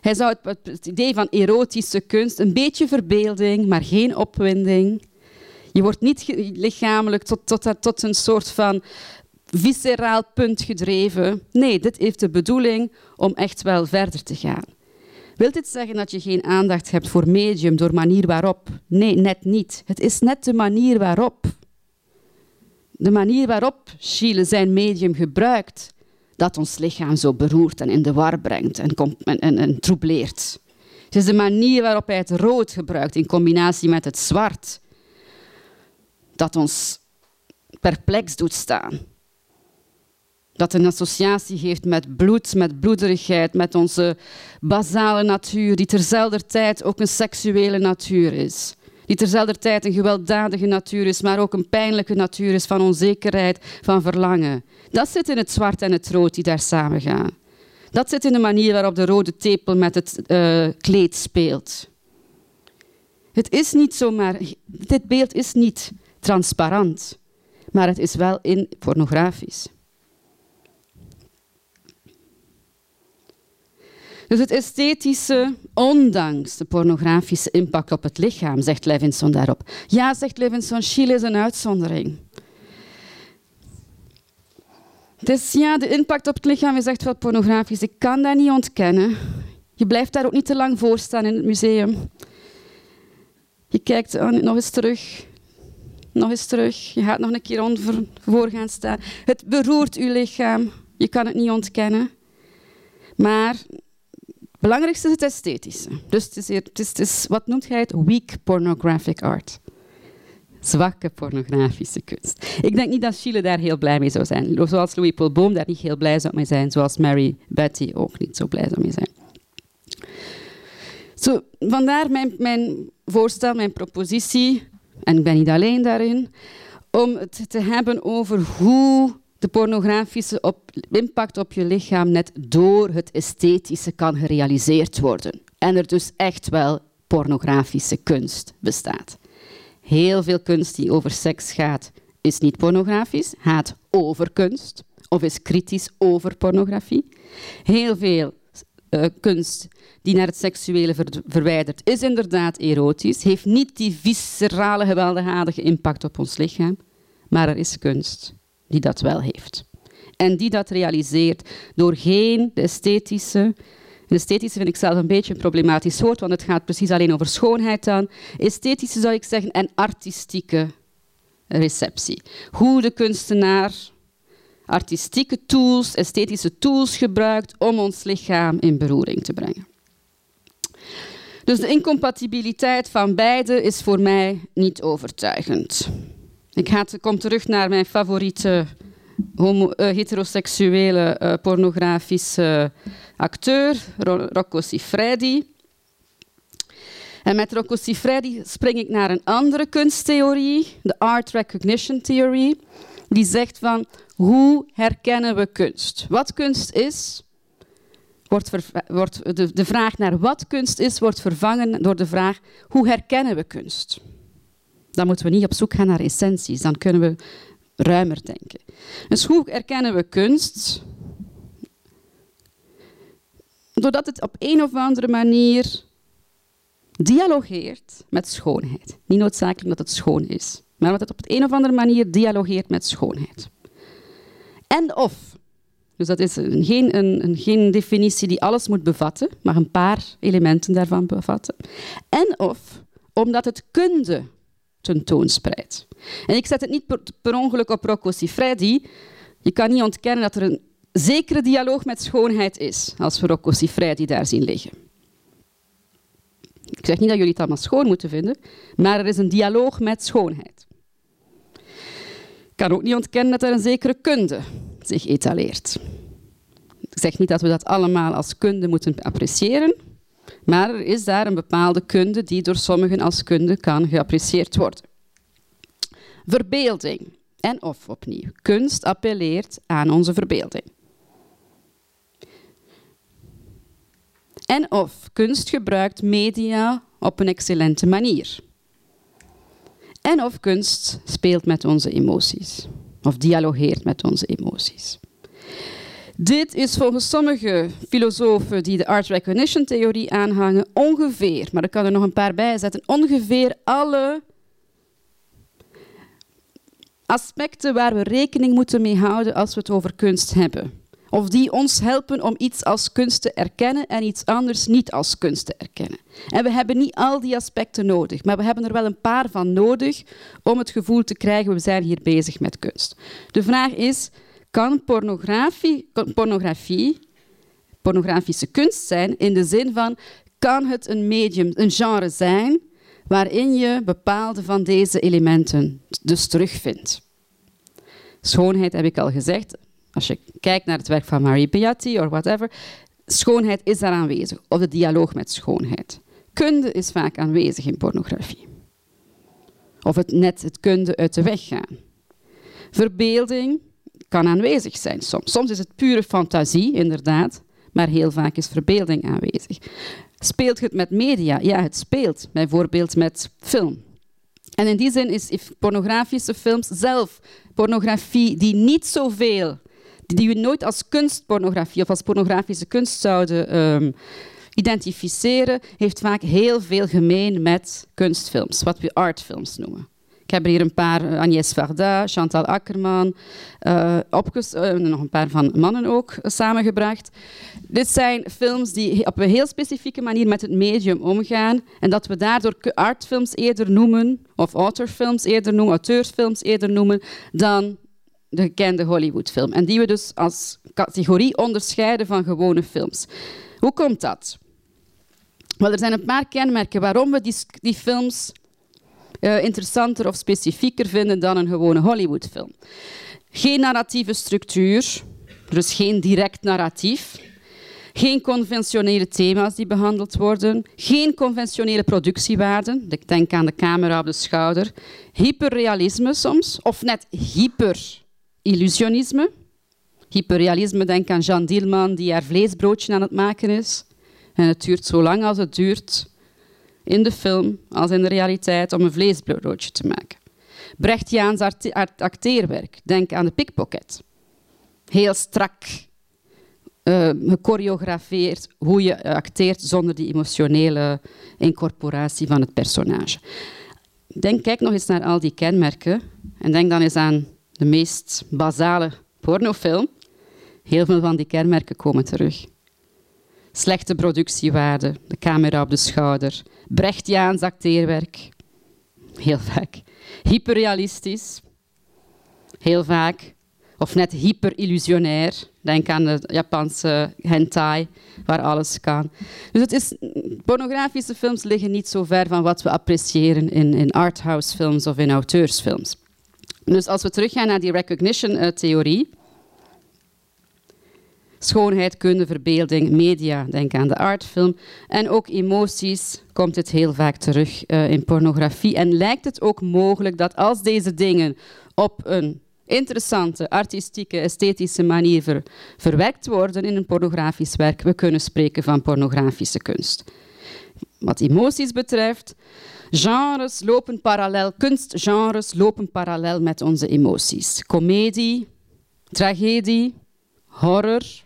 Hij zou het, het, idee van erotische kunst, een beetje verbeelding, maar geen opwinding. Je wordt niet lichamelijk tot, tot, tot een soort van visceraal punt gedreven. Nee, dit heeft de bedoeling om echt wel verder te gaan. Wilt dit zeggen dat je geen aandacht hebt voor medium door manier waarop? Nee, net niet. Het is net de manier waarop. De manier waarop Chile zijn medium gebruikt, dat ons lichaam zo beroert en in de war brengt en, en, en, en troubleert. Het is de manier waarop hij het rood gebruikt in combinatie met het zwart, dat ons perplex doet staan dat een associatie heeft met bloed, met bloederigheid, met onze basale natuur, die terzelfde tijd ook een seksuele natuur is. Die terzelfde tijd een gewelddadige natuur is, maar ook een pijnlijke natuur is van onzekerheid, van verlangen. Dat zit in het zwart en het rood die daar samen gaan. Dat zit in de manier waarop de rode tepel met het uh, kleed speelt. Het is niet zomaar, dit beeld is niet transparant, maar het is wel in pornografisch. Dus het esthetische, ondanks de pornografische impact op het lichaam, zegt Levinson daarop. Ja, zegt Levinson, Chile is een uitzondering. Dus ja, de impact op het lichaam is echt wel pornografisch. Ik kan dat niet ontkennen. Je blijft daar ook niet te lang voor staan in het museum. Je kijkt nog eens terug. Nog eens terug. Je gaat nog een keer voor gaan staan. Het beroert je lichaam. Je kan het niet ontkennen. Maar belangrijkste is het esthetische. Dus het is, het is, het wat noemt hij het? Weak pornographic art. Zwakke pornografische kunst. Ik denk niet dat Chile daar heel blij mee zou zijn. Zoals Louis Paul Boom daar niet heel blij zou mee zijn. Zoals Mary Betty ook niet zo blij zou mee zijn. Zo, vandaar mijn, mijn voorstel, mijn propositie, en ik ben niet alleen daarin, om het te hebben over hoe de pornografische op, impact op je lichaam net door het esthetische kan gerealiseerd worden. En er dus echt wel pornografische kunst bestaat. Heel veel kunst die over seks gaat, is niet pornografisch, gaat over kunst of is kritisch over pornografie. Heel veel uh, kunst die naar het seksuele ver verwijdert, is inderdaad erotisch, heeft niet die viscerale, gewelddadige impact op ons lichaam, maar er is kunst die dat wel heeft. En die dat realiseert doorheen de esthetische. Esthetische vind ik zelf een beetje een problematisch woord, want het gaat precies alleen over schoonheid dan. Esthetische zou ik zeggen en artistieke receptie. Hoe de kunstenaar artistieke tools, esthetische tools gebruikt om ons lichaam in beroering te brengen. Dus de incompatibiliteit van beide is voor mij niet overtuigend. Ik ga, kom terug naar mijn favoriete homo, uh, heteroseksuele uh, pornografische acteur, Rocco Siffredi. En met Rocco Siffredi spring ik naar een andere kunsttheorie, de Art Recognition Theory, die zegt van hoe herkennen we kunst? Wat kunst is, wordt, wordt de, de vraag naar wat kunst is, wordt vervangen door de vraag hoe herkennen we kunst? Dan moeten we niet op zoek gaan naar essenties, dan kunnen we ruimer denken. Dus hoe erkennen we kunst? doordat het op een of andere manier dialogeert met schoonheid. Niet noodzakelijk dat het schoon is, maar dat het op een of andere manier dialogeert met schoonheid. En of, dus dat is geen, een, geen definitie die alles moet bevatten, maar een paar elementen daarvan bevatten. En of, omdat het kunde tentoonspreidt. En ik zet het niet per, ongeluk op Rocco Siffredi. Je kan niet ontkennen dat er een zekere dialoog met schoonheid is, als we Rocco Siffredi daar zien liggen. Ik zeg niet dat jullie het allemaal schoon moeten vinden, maar er is een dialoog met schoonheid. Ik kan ook niet ontkennen dat er een zekere kunde zich etaleert. Ik zeg niet dat we dat allemaal als kunde moeten appreciëren, maar er is daar een bepaalde kunde die door sommigen als kunde kan geapprecieerd worden. Verbeelding en of opnieuw. Kunst appelleert aan onze verbeelding. En of kunst gebruikt media op een excellente manier. En of kunst speelt met onze emoties of dialogeert met onze emoties. Dit is volgens sommige filosofen die de art recognition theorie aanhangen ongeveer, maar ik kan er nog een paar bij zetten, ongeveer alle aspecten waar we rekening moeten mee houden als we het over kunst hebben. Of die ons helpen om iets als kunst te erkennen en iets anders niet als kunst te erkennen. En we hebben niet al die aspecten nodig, maar we hebben er wel een paar van nodig om het gevoel te krijgen we zijn hier bezig met kunst. De vraag is, kan pornografie, pornografie pornografische kunst zijn in de zin van, kan het een medium, een genre zijn waarin je bepaalde van deze elementen dus terugvindt? Schoonheid heb ik al gezegd, als je kijkt naar het werk van Marie Beatti of whatever, schoonheid is daar aanwezig, of de dialoog met schoonheid. Kunde is vaak aanwezig in pornografie. Of het net het kunde uit de weg gaan. Verbeelding kan aanwezig zijn soms. Soms is het pure fantasie, inderdaad, maar heel vaak is verbeelding aanwezig. Speelt het met media? Ja, het speelt. Bijvoorbeeld met film. En in die zin is pornografische films zelf pornografie die niet zoveel die we nooit als kunstpornografie of als pornografische kunst zouden um, identificeren, heeft vaak heel veel gemeen met kunstfilms, wat we artfilms noemen. Ik heb er hier een paar, uh, Agnès Varda, Chantal Akkerman, uh, uh, nog een paar van mannen ook samengebracht. Dit zijn films die op een heel specifieke manier met het medium omgaan en dat we daardoor artfilms eerder noemen, of autorfilms eerder noemen, auteursfilms eerder noemen, dan de gekende Hollywoodfilm. En die we dus als categorie onderscheiden van gewone films. Hoe komt dat? Wel, er zijn een paar kenmerken waarom we die, die films uh, interessanter of specifieker vinden dan een gewone Hollywoodfilm. Geen narratieve structuur, dus geen direct narratief. Geen conventionele thema's die behandeld worden. Geen conventionele productiewaarden. Ik denk aan de camera op de schouder. Hyperrealisme soms, of net hyper illusionisme. Hyperrealisme, denk aan Jean Dielman die haar vleesbroodje aan het maken is. En het duurt zo lang als het duurt in de film als in de realiteit om een vleesbroodje te maken. Brechtiaans acteerwerk, denk aan de pickpocket. Heel strak uh, hoe je acteert zonder die emotionele incorporatie van het personage. Denk, kijk nog eens naar al die kenmerken en denk dan eens aan de meest basale pornofilm. Heel veel van die kenmerken komen terug. Slechte productiewaarde, de camera op de schouder, Brechtiaans acteerwerk, heel vaak. Hyperrealistisch, heel vaak. Of net hyperillusionair. Denk aan de Japanse hentai, waar alles kan. Dus het is, pornografische films liggen niet zo ver van wat we appreciëren in, in arthouse films of in auteursfilms. Dus als we teruggaan naar die recognition-theorie, schoonheid, kunde, verbeelding, media, denk aan de artfilm, en ook emoties komt het heel vaak terug uh, in pornografie. En lijkt het ook mogelijk dat als deze dingen op een interessante, artistieke, esthetische manier ver, verwerkt worden in een pornografisch werk, we kunnen spreken van pornografische kunst. Wat emoties betreft, Genres lopen parallel, kunstgenres lopen parallel met onze emoties. Comedie, tragedie, horror.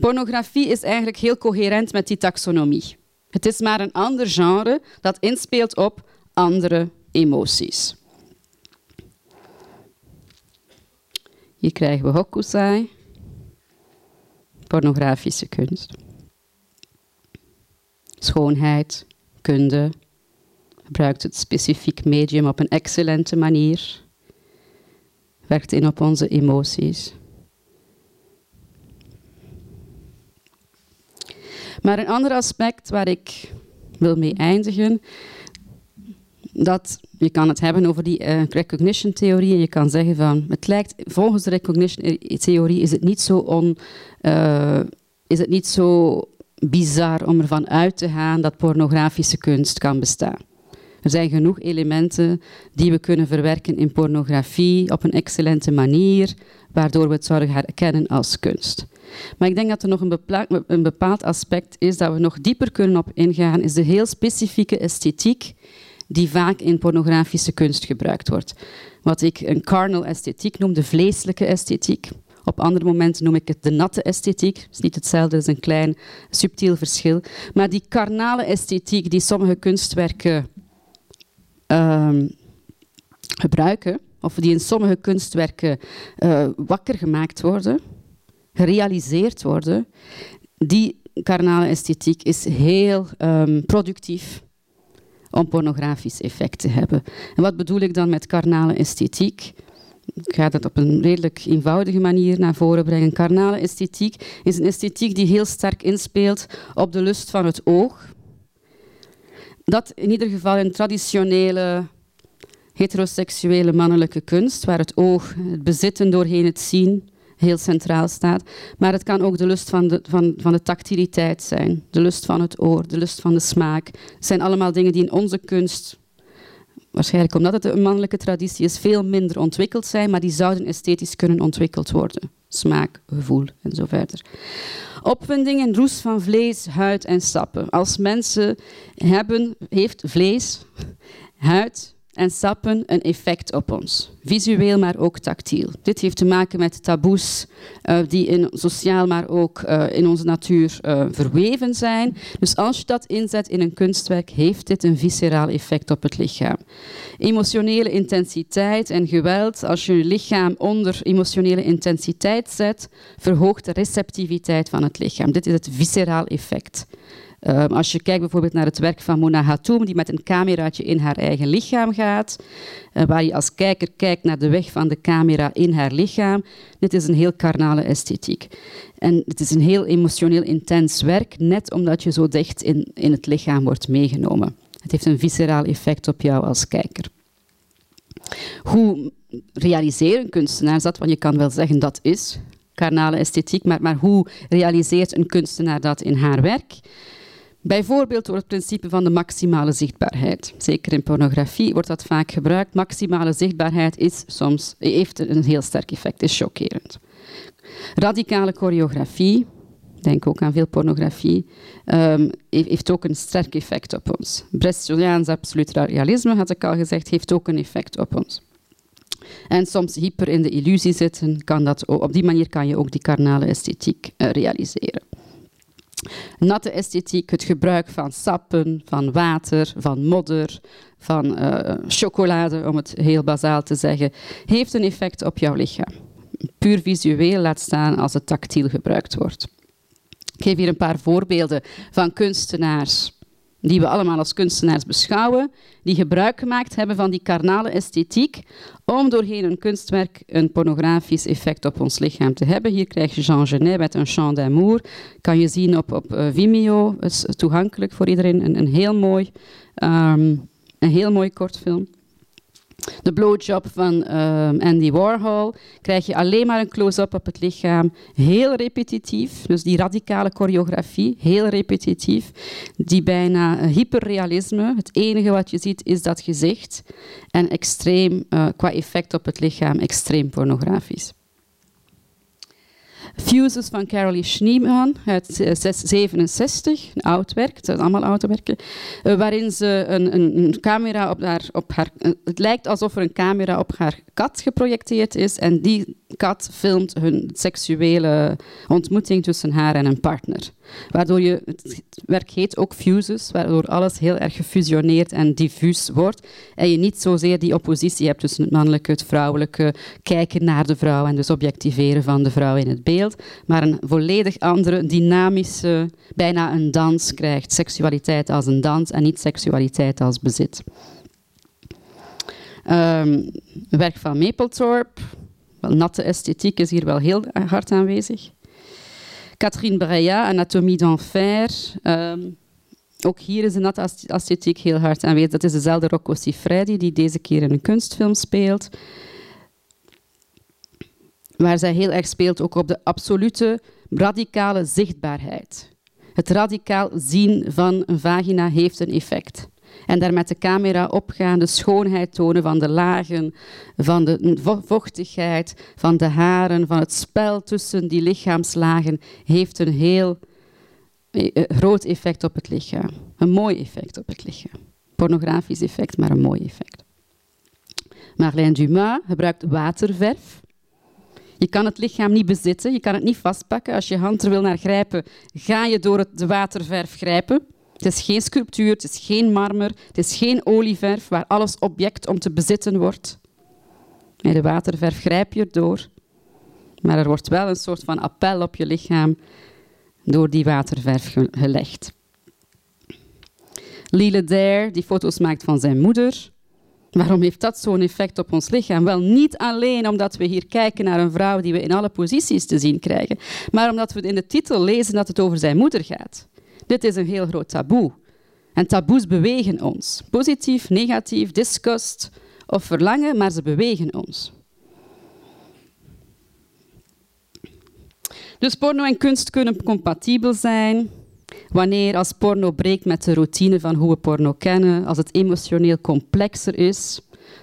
Pornografie is eigenlijk heel coherent met die taxonomie. Het is maar een ander genre dat inspeelt op andere emoties. Hier krijgen we hokusai, pornografische kunst. Schoonheid, kunde, gebruikt het specifiek medium op een excellente manier, werkt in op onze emoties. Maar een ander aspect waar ik wil mee eindigen, dat je kan het hebben over die uh, recognition theorie en je kan zeggen van het lijkt volgens de recognition theorie is het niet zo on, uh, is het niet zo bizar om ervan uit te gaan dat pornografische kunst kan bestaan. Er zijn genoeg elementen die we kunnen verwerken in pornografie op een excellente manier, waardoor we het zouden herkennen als kunst. Maar ik denk dat er nog een, bepaald aspect is dat we nog dieper kunnen op ingaan, is de heel specifieke esthetiek die vaak in pornografische kunst gebruikt wordt. Wat ik een carnal esthetiek noem, de vleeselijke esthetiek. Op andere momenten noem ik het de natte esthetiek. Het is niet hetzelfde, het is een klein subtiel verschil. Maar die carnale esthetiek die sommige kunstwerken uh, gebruiken, of die in sommige kunstwerken uh, wakker gemaakt worden, gerealiseerd worden, die carnale esthetiek is heel um, productief om pornografisch effect te hebben. En wat bedoel ik dan met carnale esthetiek? Ik ga dat op een redelijk eenvoudige manier naar voren brengen. Carnale esthetiek is een esthetiek die heel sterk inspeelt op de lust van het oog. Dat in ieder geval in traditionele heteroseksuele mannelijke kunst, waar het oog, het bezitten doorheen het zien, heel centraal staat. Maar het kan ook de lust van de, van, van de tactiliteit zijn, de lust van het oor, de lust van de smaak. Het zijn allemaal dingen die in onze kunst, waarschijnlijk omdat het een mannelijke traditie is, veel minder ontwikkeld zijn, maar die zouden esthetisch kunnen ontwikkeld worden. Smaak, gevoel en zo verder. Opwinding en roes van vlees, huid en sappen. Als mensen hebben, heeft vlees, huid, en sappen een effect op ons. Visueel, maar ook tactiel. Dit heeft te maken met taboes uh, die in sociaal, maar ook uh, in onze natuur uh, verweven zijn. Dus als je dat inzet in een kunstwerk, heeft dit een visceraal effect op het lichaam. Emotionele intensiteit en geweld, als je je lichaam onder emotionele intensiteit zet, verhoogt de receptiviteit van het lichaam. Dit is het visceraal effect. Um, als je kijkt bijvoorbeeld naar het werk van Mona Hatoum, die met een cameraatje in haar eigen lichaam gaat, uh, waar je als kijker kijkt naar de weg van de camera in haar lichaam. Dit is een heel carnale esthetiek. En het is een heel emotioneel intens werk, net omdat je zo dicht in, in het lichaam wordt meegenomen. Het heeft een visceraal effect op jou als kijker. Hoe realiseren kunstenaars dat? Want je kan wel zeggen dat is carnale esthetiek, maar, maar hoe realiseert een kunstenaar dat in haar werk? Bijvoorbeeld door het principe van de maximale zichtbaarheid. Zeker in pornografie wordt dat vaak gebruikt. Maximale zichtbaarheid is soms, heeft een heel sterk effect, is chockerend. Radicale choreografie, denk ook aan veel pornografie, um, heeft ook een sterk effect op ons. Bresciaans absoluut realisme, had ik al gezegd, heeft ook een effect op ons. En soms hyper in de illusie zitten, kan dat, op die manier kan je ook die carnale esthetiek uh, realiseren. Natte esthetiek, het gebruik van sappen, van water, van modder, van uh, chocolade, om het heel bazaal te zeggen, heeft een effect op jouw lichaam. Puur visueel laat staan als het tactiel gebruikt wordt. Ik geef hier een paar voorbeelden van kunstenaars die we allemaal als kunstenaars beschouwen, die gebruik gemaakt hebben van die carnale esthetiek om doorheen een kunstwerk een pornografisch effect op ons lichaam te hebben. Hier krijg je Jean Genet met een chant d'amour. Kan je zien op, op uh, Vimeo. Is toegankelijk voor iedereen. Een, een heel mooi, um, een heel mooi kortfilm. De blowjob van uh, Andy Warhol krijg je alleen maar een close-up op het lichaam. Heel repetitief, dus die radicale choreografie, heel repetitief. Die bijna hyperrealisme. Het enige wat je ziet is dat gezicht. En extreem, uh, qua effect op het lichaam, extreem pornografisch. Fuses van Carolee Schneeman uit 67, een oud werk, het zijn allemaal oude werken, uh, waarin ze een, een, een, camera op haar, op haar... Het lijkt alsof er een camera op haar kat geprojecteerd is en die kat filmt hun seksuele ontmoeting tussen haar en een partner. Waardoor je, het werk heet ook fuses, waardoor alles heel erg gefusioneerd en diffuus wordt. En je niet zozeer die oppositie hebt tussen het mannelijke, het vrouwelijke, kijken naar de vrouw en dus objectiveren van de vrouw in het beeld, maar een volledig andere, dynamische, bijna een dans krijgt. Seksualiteit als een dans en niet seksualiteit als bezit. Um, werk van Mapplethorpe, wel, natte esthetiek is hier wel heel hard aanwezig. Catherine Breillat, Anatomie d'Enfer. Um, ook hier is de natte heel hard aanwezig. Dat is dezelfde Rocco Siffredi die deze keer in een kunstfilm speelt. Waar zij heel erg speelt ook op de absolute radicale zichtbaarheid. Het radicaal zien van een vagina heeft een effect en daar met de camera opgaan, de schoonheid tonen van de lagen, van de vochtigheid, van de haren, van het spel tussen die lichaamslagen, heeft een heel eh, eh, groot effect op het lichaam. Een mooi effect op het lichaam. Pornografisch effect, maar een mooi effect. Marlène Dumas gebruikt waterverf. Je kan het lichaam niet bezitten, je kan het niet vastpakken. Als je hand er wil naar grijpen, ga je door de waterverf grijpen. Het is geen sculptuur, het is geen marmer, het is geen olieverf waar alles object om te bezitten wordt. Met de waterverf grijp je erdoor, maar er wordt wel een soort van appel op je lichaam door die waterverf gelegd. Lille Dare, die foto's maakt van zijn moeder. Waarom heeft dat zo'n effect op ons lichaam? Wel, niet alleen omdat we hier kijken naar een vrouw die we in alle posities te zien krijgen, maar omdat we in de titel lezen dat het over zijn moeder gaat. Dit is een heel groot taboe. En taboes bewegen ons. Positief, negatief, disgust of verlangen, maar ze bewegen ons. Dus porno en kunst kunnen compatibel zijn. Wanneer als porno breekt met de routine van hoe we porno kennen, als het emotioneel complexer is,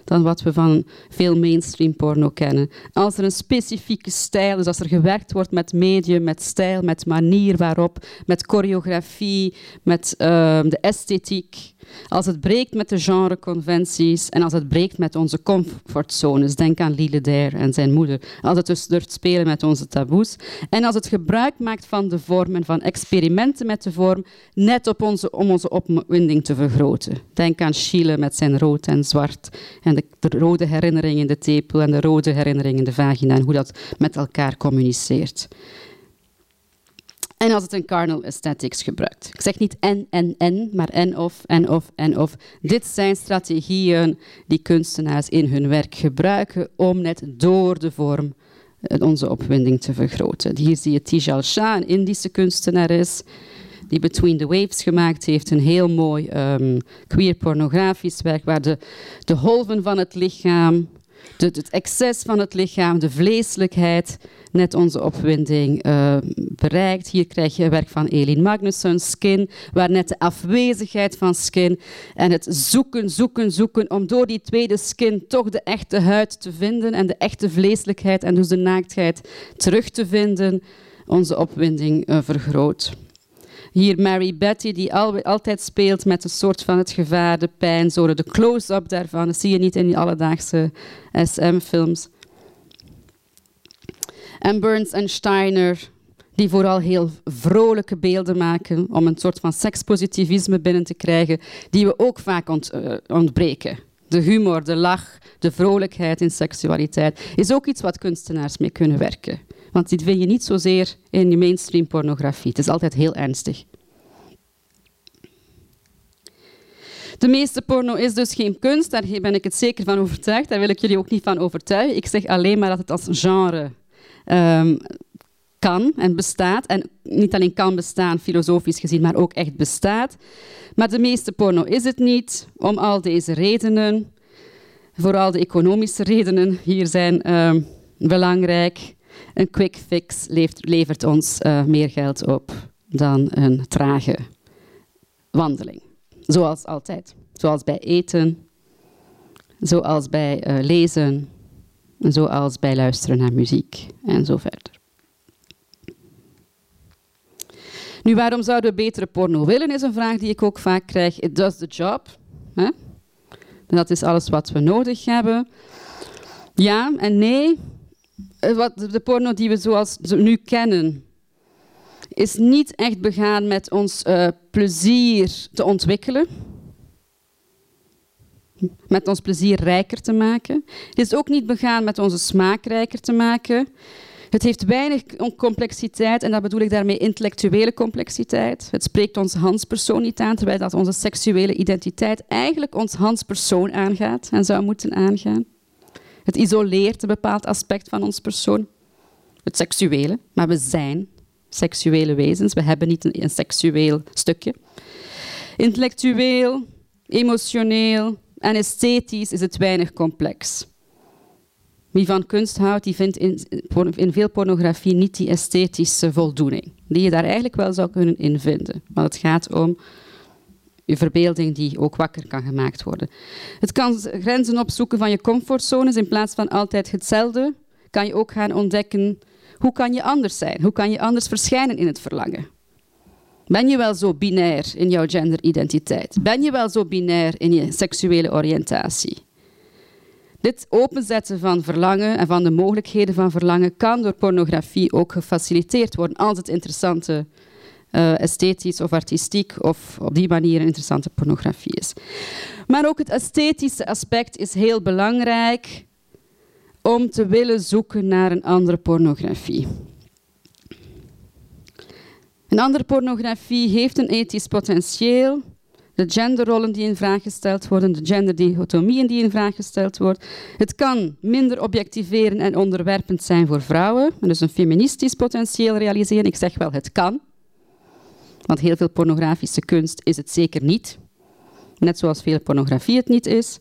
dan wat we van veel mainstream porno kennen. Als er een specifieke stijl is, als er gewerkt wordt met medium, met stijl, met manier waarop, met choreografie, met uh, de esthetiek, als het breekt met de genreconventies en als het breekt met onze comfortzones, denk aan Lille Dare en zijn moeder, als het dus durft spelen met onze taboes en als het gebruik maakt van de vorm en van experimenten met de vorm, net op onze, om onze opwinding te vergroten. Denk aan Chile met zijn rood en zwart en de, de rode herinnering in de tepel en de rode herinnering in de vagina en hoe dat met elkaar communiceert. En als het een carnal aesthetics gebruikt. Ik zeg niet en, en, en, maar en of, en of, en of. Dit zijn strategieën die kunstenaars in hun werk gebruiken om net door de vorm eh, onze opwinding te vergroten. Hier zie je Tijal Shah, een Indische kunstenaar is, die Between the Waves gemaakt heeft. Een heel mooi um, queer pornografisch werk waar de, de golven van het lichaam, de, het excess van het lichaam, de vleeselijkheid net onze opwinding uh, bereikt. Hier krijg je werk van Elin Magnussen, Skin, waar net de afwezigheid van skin en het zoeken, zoeken, zoeken om door die tweede skin toch de echte huid te vinden en de echte vleeselijkheid en dus de naaktheid terug te vinden, onze opwinding uh, vergroot. Hier Mary Betty, die al, altijd speelt met een soort van het gevaar, de pijn, de close-up daarvan. Dat zie je niet in die alledaagse SM-films. En Burns en Steiner, die vooral heel vrolijke beelden maken om een soort van sekspositivisme binnen te krijgen, die we ook vaak uh, ontbreken. De humor, de lach, de vrolijkheid in seksualiteit is ook iets wat kunstenaars mee kunnen werken. Want die vind je niet zozeer in de mainstream pornografie. Het is altijd heel ernstig. De meeste porno is dus geen kunst, daar ben ik het zeker van overtuigd. Daar wil ik jullie ook niet van overtuigen. Ik zeg alleen maar dat het als genre um, kan en bestaat. En niet alleen kan bestaan, filosofisch gezien, maar ook echt bestaat. Maar de meeste porno is het niet, om al deze redenen. Vooral de economische redenen hier zijn uh, belangrijk. Een quick fix levert, ons uh, meer geld op dan een trage wandeling. Zoals altijd. Zoals bij eten, zoals bij uh, lezen, zoals bij luisteren naar muziek en zo verder. Nu, waarom zouden we betere porno willen, is een vraag die ik ook vaak krijg. It does the job. Hè? Dat is alles wat we nodig hebben. Ja en nee. Eh, wat de porno die we zoals nu kennen, is niet echt begaan met ons uh, plezier te ontwikkelen. Met ons plezier rijker te maken. Het is ook niet begaan met onze smaak rijker te maken. Het heeft weinig complexiteit en dat bedoel ik daarmee intellectuele complexiteit. Het spreekt onze Hans-persoon niet aan, terwijl dat onze seksuele identiteit eigenlijk ons Hans-persoon aangaat en zou moeten aangaan. Het isoleert een bepaald aspect van ons persoon, het seksuele, maar we zijn seksuele wezens. We hebben niet een, een seksueel stukje. Intellectueel, emotioneel en esthetisch is het weinig complex. Wie van kunst houdt, die vindt in, in, veel pornografie niet die esthetische voldoening. Die je daar eigenlijk wel zou kunnen invinden. Want het gaat om je verbeelding die ook wakker kan gemaakt worden. Het kan grenzen opzoeken van je comfortzones. In plaats van altijd hetzelfde, kan je ook gaan ontdekken hoe kan je anders zijn? Hoe kan je anders verschijnen in het verlangen? Ben je wel zo binair in jouw genderidentiteit? Ben je wel zo binair in je seksuele oriëntatie? Dit openzetten van verlangen en van de mogelijkheden van verlangen kan door pornografie ook gefaciliteerd worden als het interessante uh, esthetisch of artistiek of op die manier een interessante pornografie is. Maar ook het esthetische aspect is heel belangrijk om te willen zoeken naar een andere pornografie. Een andere pornografie heeft een ethisch potentieel. De genderrollen die in vraag gesteld worden, de genderdichotomieën die in vraag gesteld worden. Het kan minder objectiveren en onderwerpend zijn voor vrouwen. En dus een feministisch potentieel realiseren. Ik zeg wel, het kan. Want heel veel pornografische kunst is het zeker niet. Net zoals veel pornografie het niet is.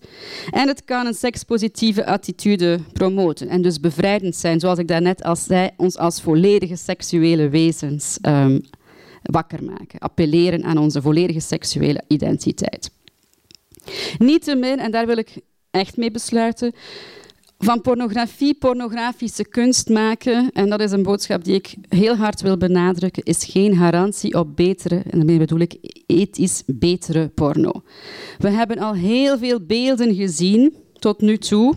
En het kan een sekspositieve attitude promoten en dus bevrijdend zijn, zoals ik daarnet al zei, ons als volledige seksuele wezens um, wakker maken. Appelleren aan onze volledige seksuele identiteit. Niettemin, en daar wil ik echt mee besluiten, van pornografie, pornografische kunst maken, en dat is een boodschap die ik heel hard wil benadrukken, is geen garantie op betere, en daarmee bedoel ik ethisch betere porno. We hebben al heel veel beelden gezien tot nu toe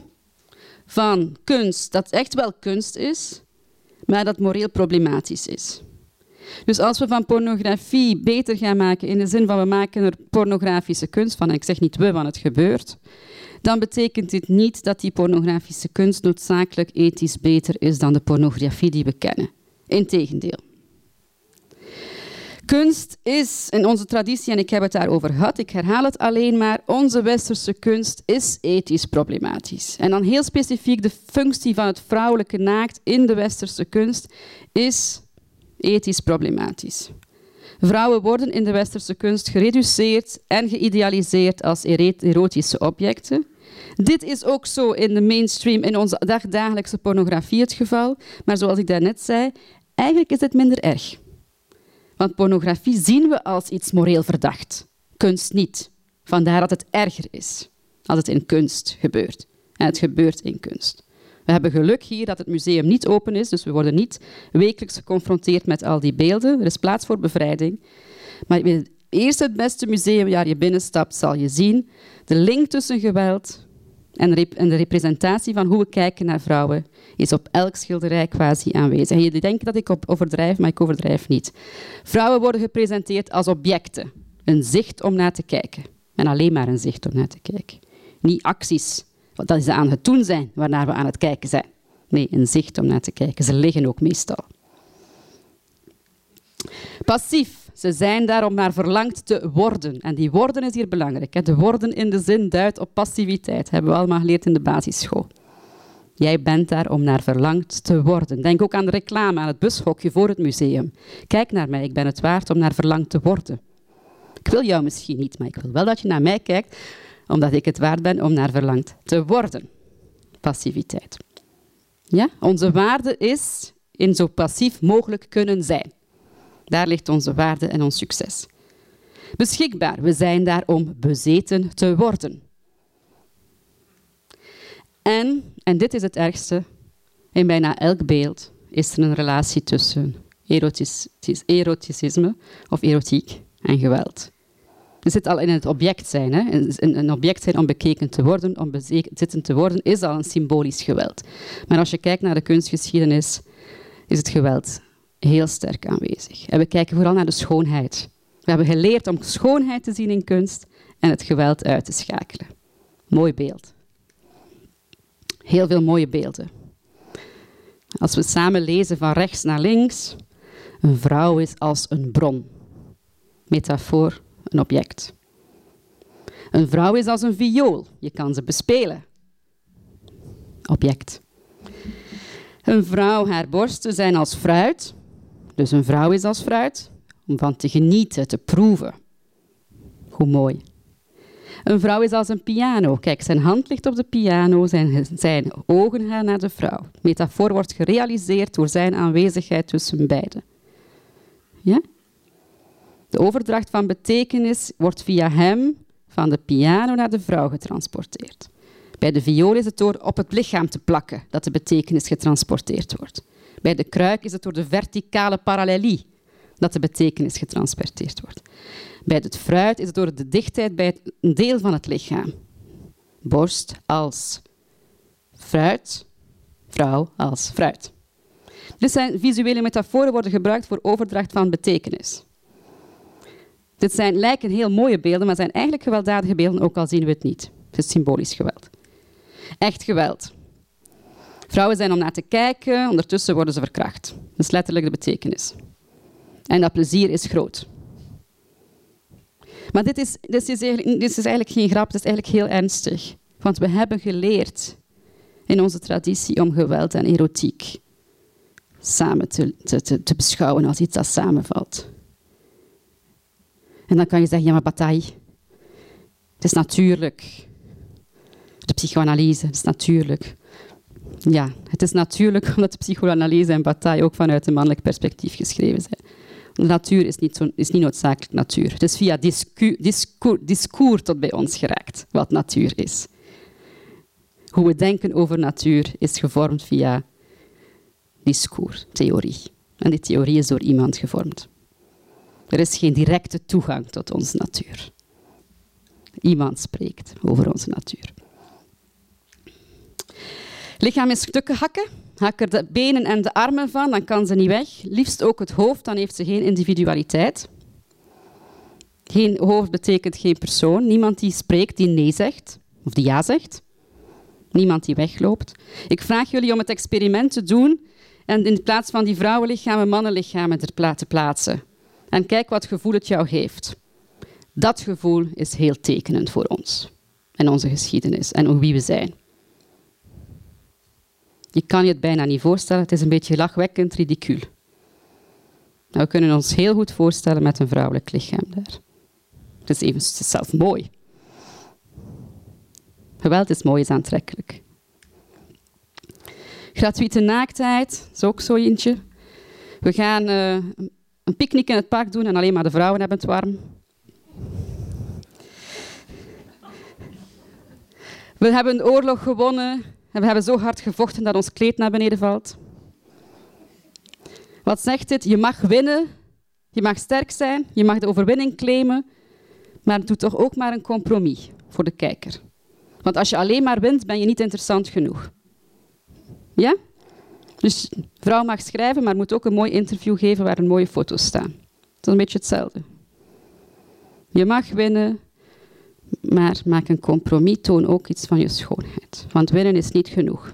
van kunst dat echt wel kunst is, maar dat moreel problematisch is. Dus als we van pornografie beter gaan maken, in de zin van we maken er pornografische kunst van, en ik zeg niet we, want het gebeurt, dan betekent dit niet dat die pornografische kunst noodzakelijk ethisch beter is dan de pornografie die we kennen. Integendeel. Kunst is in onze traditie, en ik heb het daarover gehad, ik herhaal het alleen maar, onze westerse kunst is ethisch problematisch. En dan heel specifiek de functie van het vrouwelijke naakt in de westerse kunst is ethisch problematisch. Vrouwen worden in de westerse kunst gereduceerd en geïdealiseerd als erotische objecten. Dit is ook zo in de mainstream, in onze dagdagelijkse pornografie het geval. Maar zoals ik daarnet zei, eigenlijk is het minder erg. Want pornografie zien we als iets moreel verdacht. Kunst niet. Vandaar dat het erger is als het in kunst gebeurt. En het gebeurt in kunst. We hebben geluk hier dat het museum niet open is, dus we worden niet wekelijks geconfronteerd met al die beelden. Er is plaats voor bevrijding. Maar eerst het beste museum waar je binnenstapt, zal je zien de link tussen geweld en de representatie van hoe we kijken naar vrouwen is op elk schilderij quasi aanwezig. En je denkt dat ik overdrijf, maar ik overdrijf niet. Vrouwen worden gepresenteerd als objecten, een zicht om naar te kijken. En alleen maar een zicht om naar te kijken. Niet acties dat is aan het doen zijn waarnaar we aan het kijken zijn. Nee, een zicht om naar te kijken. Ze liggen ook meestal. Passief. Ze zijn daar om naar verlangd te worden. En die worden is hier belangrijk. De worden in de zin duidt op passiviteit. hebben we allemaal geleerd in de basisschool. Jij bent daar om naar verlangd te worden. Denk ook aan de reclame, aan het bushokje voor het museum. Kijk naar mij, ik ben het waard om naar verlangd te worden. Ik wil jou misschien niet, maar ik wil wel dat je naar mij kijkt, omdat ik het waard ben om naar verlangd te worden. Passiviteit. Ja? Onze waarde is in zo passief mogelijk kunnen zijn. Daar ligt onze waarde en ons succes. Beschikbaar, we zijn daar om bezeten te worden. En, en dit is het ergste, in bijna elk beeld is er een relatie tussen eroticisme of erotiek en geweld. Het zit al in het object zijn. Hè. Een, een object zijn om bekeken te worden, om bezitten te worden, is al een symbolisch geweld. Maar als je kijkt naar de kunstgeschiedenis, is het geweld heel sterk aanwezig. En we kijken vooral naar de schoonheid. We hebben geleerd om schoonheid te zien in kunst en het geweld uit te schakelen. Mooi beeld. Heel veel mooie beelden. Als we samen lezen van rechts naar links, een vrouw is als een bron. Metafoor, een object. Een vrouw is als een viool, je kan ze bespelen. Object. Een vrouw, haar borsten zijn als fruit, dus een vrouw is als fruit, om van te genieten, te proeven. Hoe mooi. Een vrouw is als een piano. Kijk, zijn hand ligt op de piano, zijn, zijn ogen gaan naar de vrouw. Metafoor wordt gerealiseerd door zijn aanwezigheid tussen beiden. Ja? De overdracht van betekenis wordt via hem van de piano naar de vrouw getransporteerd. Bij de viool is het door op het lichaam te plakken dat de betekenis getransporteerd wordt. Bij de kruik is het door de verticale parallelie dat de betekenis getransporteerd wordt. Bij het fruit is het door de dichtheid bij een deel van het lichaam. Borst als fruit, vrouw als fruit. Dit zijn visuele metaforen worden gebruikt voor overdracht van betekenis. Dit zijn, lijken heel mooie beelden, maar zijn eigenlijk gewelddadige beelden, ook al zien we het niet. Het is symbolisch geweld. Echt geweld. Vrouwen zijn om naar te kijken, ondertussen worden ze verkracht. Dat is letterlijk de betekenis. En dat plezier is groot. Maar dit is, dit is, eigenlijk, dit is eigenlijk geen grap, het is eigenlijk heel ernstig. Want we hebben geleerd in onze traditie om geweld en erotiek samen te, te, te beschouwen als iets dat samenvalt. En dan kan je zeggen, ja maar bataille, het is natuurlijk. De psychoanalyse, het is natuurlijk. Ja, het is natuurlijk omdat de psychoanalyse en bataille ook vanuit een mannelijk perspectief geschreven zijn. De natuur is niet, zo, is niet noodzakelijk natuur. Het is via discours, discours, tot bij ons geraakt wat natuur is. Hoe we denken over natuur is gevormd via discours, theorie. En die theorie is door iemand gevormd. Er is geen directe toegang tot onze natuur. Iemand spreekt over onze natuur. Lichaam in stukken hakken. Hak er de benen en de armen van, dan kan ze niet weg. Liefst ook het hoofd, dan heeft ze geen individualiteit. Geen hoofd betekent geen persoon. Niemand die spreekt, die nee zegt of die ja zegt. Niemand die wegloopt. Ik vraag jullie om het experiment te doen en in plaats van die vrouwenlichamen mannenlichamen te plaatsen. En kijk wat gevoel het jou geeft. Dat gevoel is heel tekenend voor ons en onze geschiedenis en wie we zijn. Je kan je het bijna niet voorstellen, het is een beetje lachwekkend, ridicuul. Nou, we kunnen ons heel goed voorstellen met een vrouwelijk lichaam daar. Het is, even, zelf mooi. Geweld is mooi, is aantrekkelijk. Gratuite naaktheid is ook zo eentje. We gaan uh, een picknick in het park doen en alleen maar de vrouwen hebben het warm. We hebben een oorlog gewonnen en we hebben zo hard gevochten dat ons kleed naar beneden valt. Wat zegt dit? Je mag winnen, je mag sterk zijn, je mag de overwinning claimen, maar doe toch ook maar een compromis voor de kijker. Want als je alleen maar wint, ben je niet interessant genoeg. Ja? Dus vrouw mag schrijven, maar moet ook een mooi interview geven waar een mooie foto's staan. Dat is een beetje hetzelfde. Je mag winnen, maar maak een compromis, toon ook iets van je schoonheid. Want winnen is niet genoeg.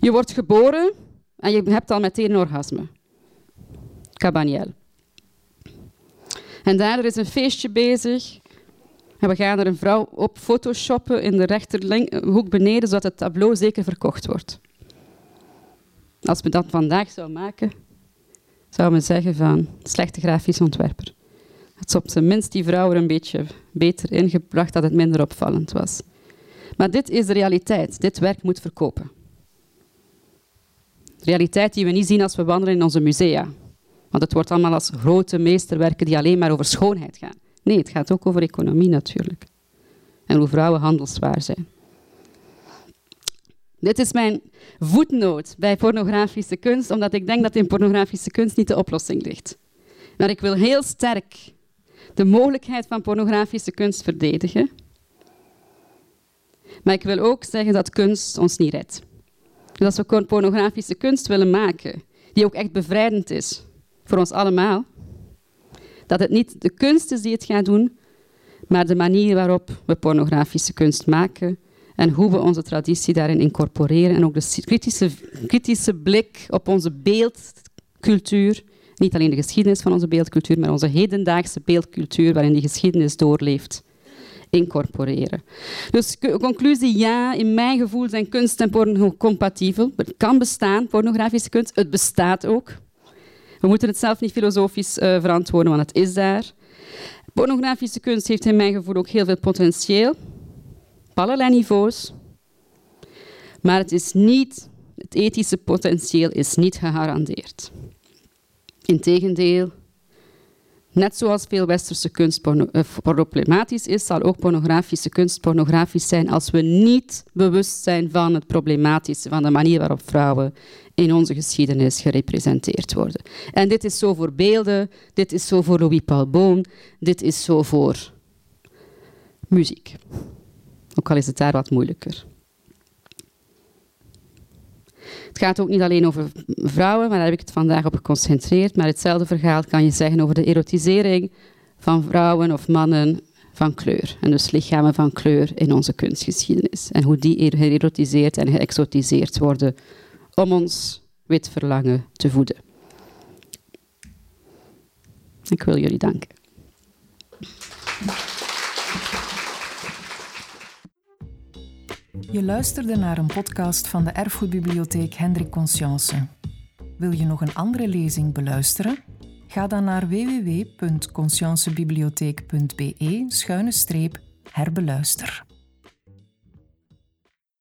Je wordt geboren en je hebt al meteen een orgasme. Cabaniel. En daar is een feestje bezig. En we gaan er een vrouw op photoshoppen in de rechterhoek beneden, zodat het tableau zeker verkocht wordt. Als we dat vandaag zouden maken, zouden we zeggen van slechte grafisch ontwerper. Het is op zijn minst die vrouw er een beetje beter ingebracht dat het minder opvallend was. Maar dit is de realiteit. Dit werk moet verkopen. Realiteit die we niet zien als we wandelen in onze musea. Want het wordt allemaal als grote meesterwerken die alleen maar over schoonheid gaan. Nee, het gaat ook over economie natuurlijk. En hoe vrouwen handelswaar zijn. Dit is mijn voetnoot bij pornografische kunst, omdat ik denk dat in pornografische kunst niet de oplossing ligt. Maar ik wil heel sterk de mogelijkheid van pornografische kunst verdedigen. Maar ik wil ook zeggen dat kunst ons niet redt. Dus als we pornografische kunst willen maken, die ook echt bevrijdend is voor ons allemaal, dat het niet de kunst is die het gaat doen, maar de manier waarop we pornografische kunst maken en hoe we onze traditie daarin incorporeren en ook de kritische, kritische blik op onze beeldcultuur, niet alleen de geschiedenis van onze beeldcultuur, maar onze hedendaagse beeldcultuur waarin die geschiedenis doorleeft, incorporeren. Dus conclusie, ja, in mijn gevoel zijn kunst en porno compatibel. Het kan bestaan, pornografische kunst, het bestaat ook. We moeten het zelf niet filosofisch uh, verantwoorden, want het is daar. Pornografische kunst heeft in mijn gevoel ook heel veel potentieel, op allerlei niveaus. Maar het is niet, het ethische potentieel is niet gegarandeerd. Integendeel, net zoals veel westerse kunst eh, problematisch is, zal ook pornografische kunst pornografisch zijn als we niet bewust zijn van het problematische, van de manier waarop vrouwen in onze geschiedenis gerepresenteerd worden. En dit is zo voor beelden, dit is zo voor Louis Paul Boon, dit is zo voor muziek. Ook al is het daar wat moeilijker. Het gaat ook niet alleen over vrouwen, maar daar heb ik het vandaag op geconcentreerd. Maar hetzelfde verhaal kan je zeggen over de erotisering van vrouwen of mannen van kleur. En dus lichamen van kleur in onze kunstgeschiedenis. En hoe die geërotiseerd en geëxotiseerd worden om ons wit verlangen te voeden. Ik wil jullie danken. Je luisterde naar een podcast van de Erfgoedbibliotheek Hendrik Conscience. Wil je nog een andere lezing beluisteren? Ga dan naar www.consciencebibliotheek.be-herbeluister.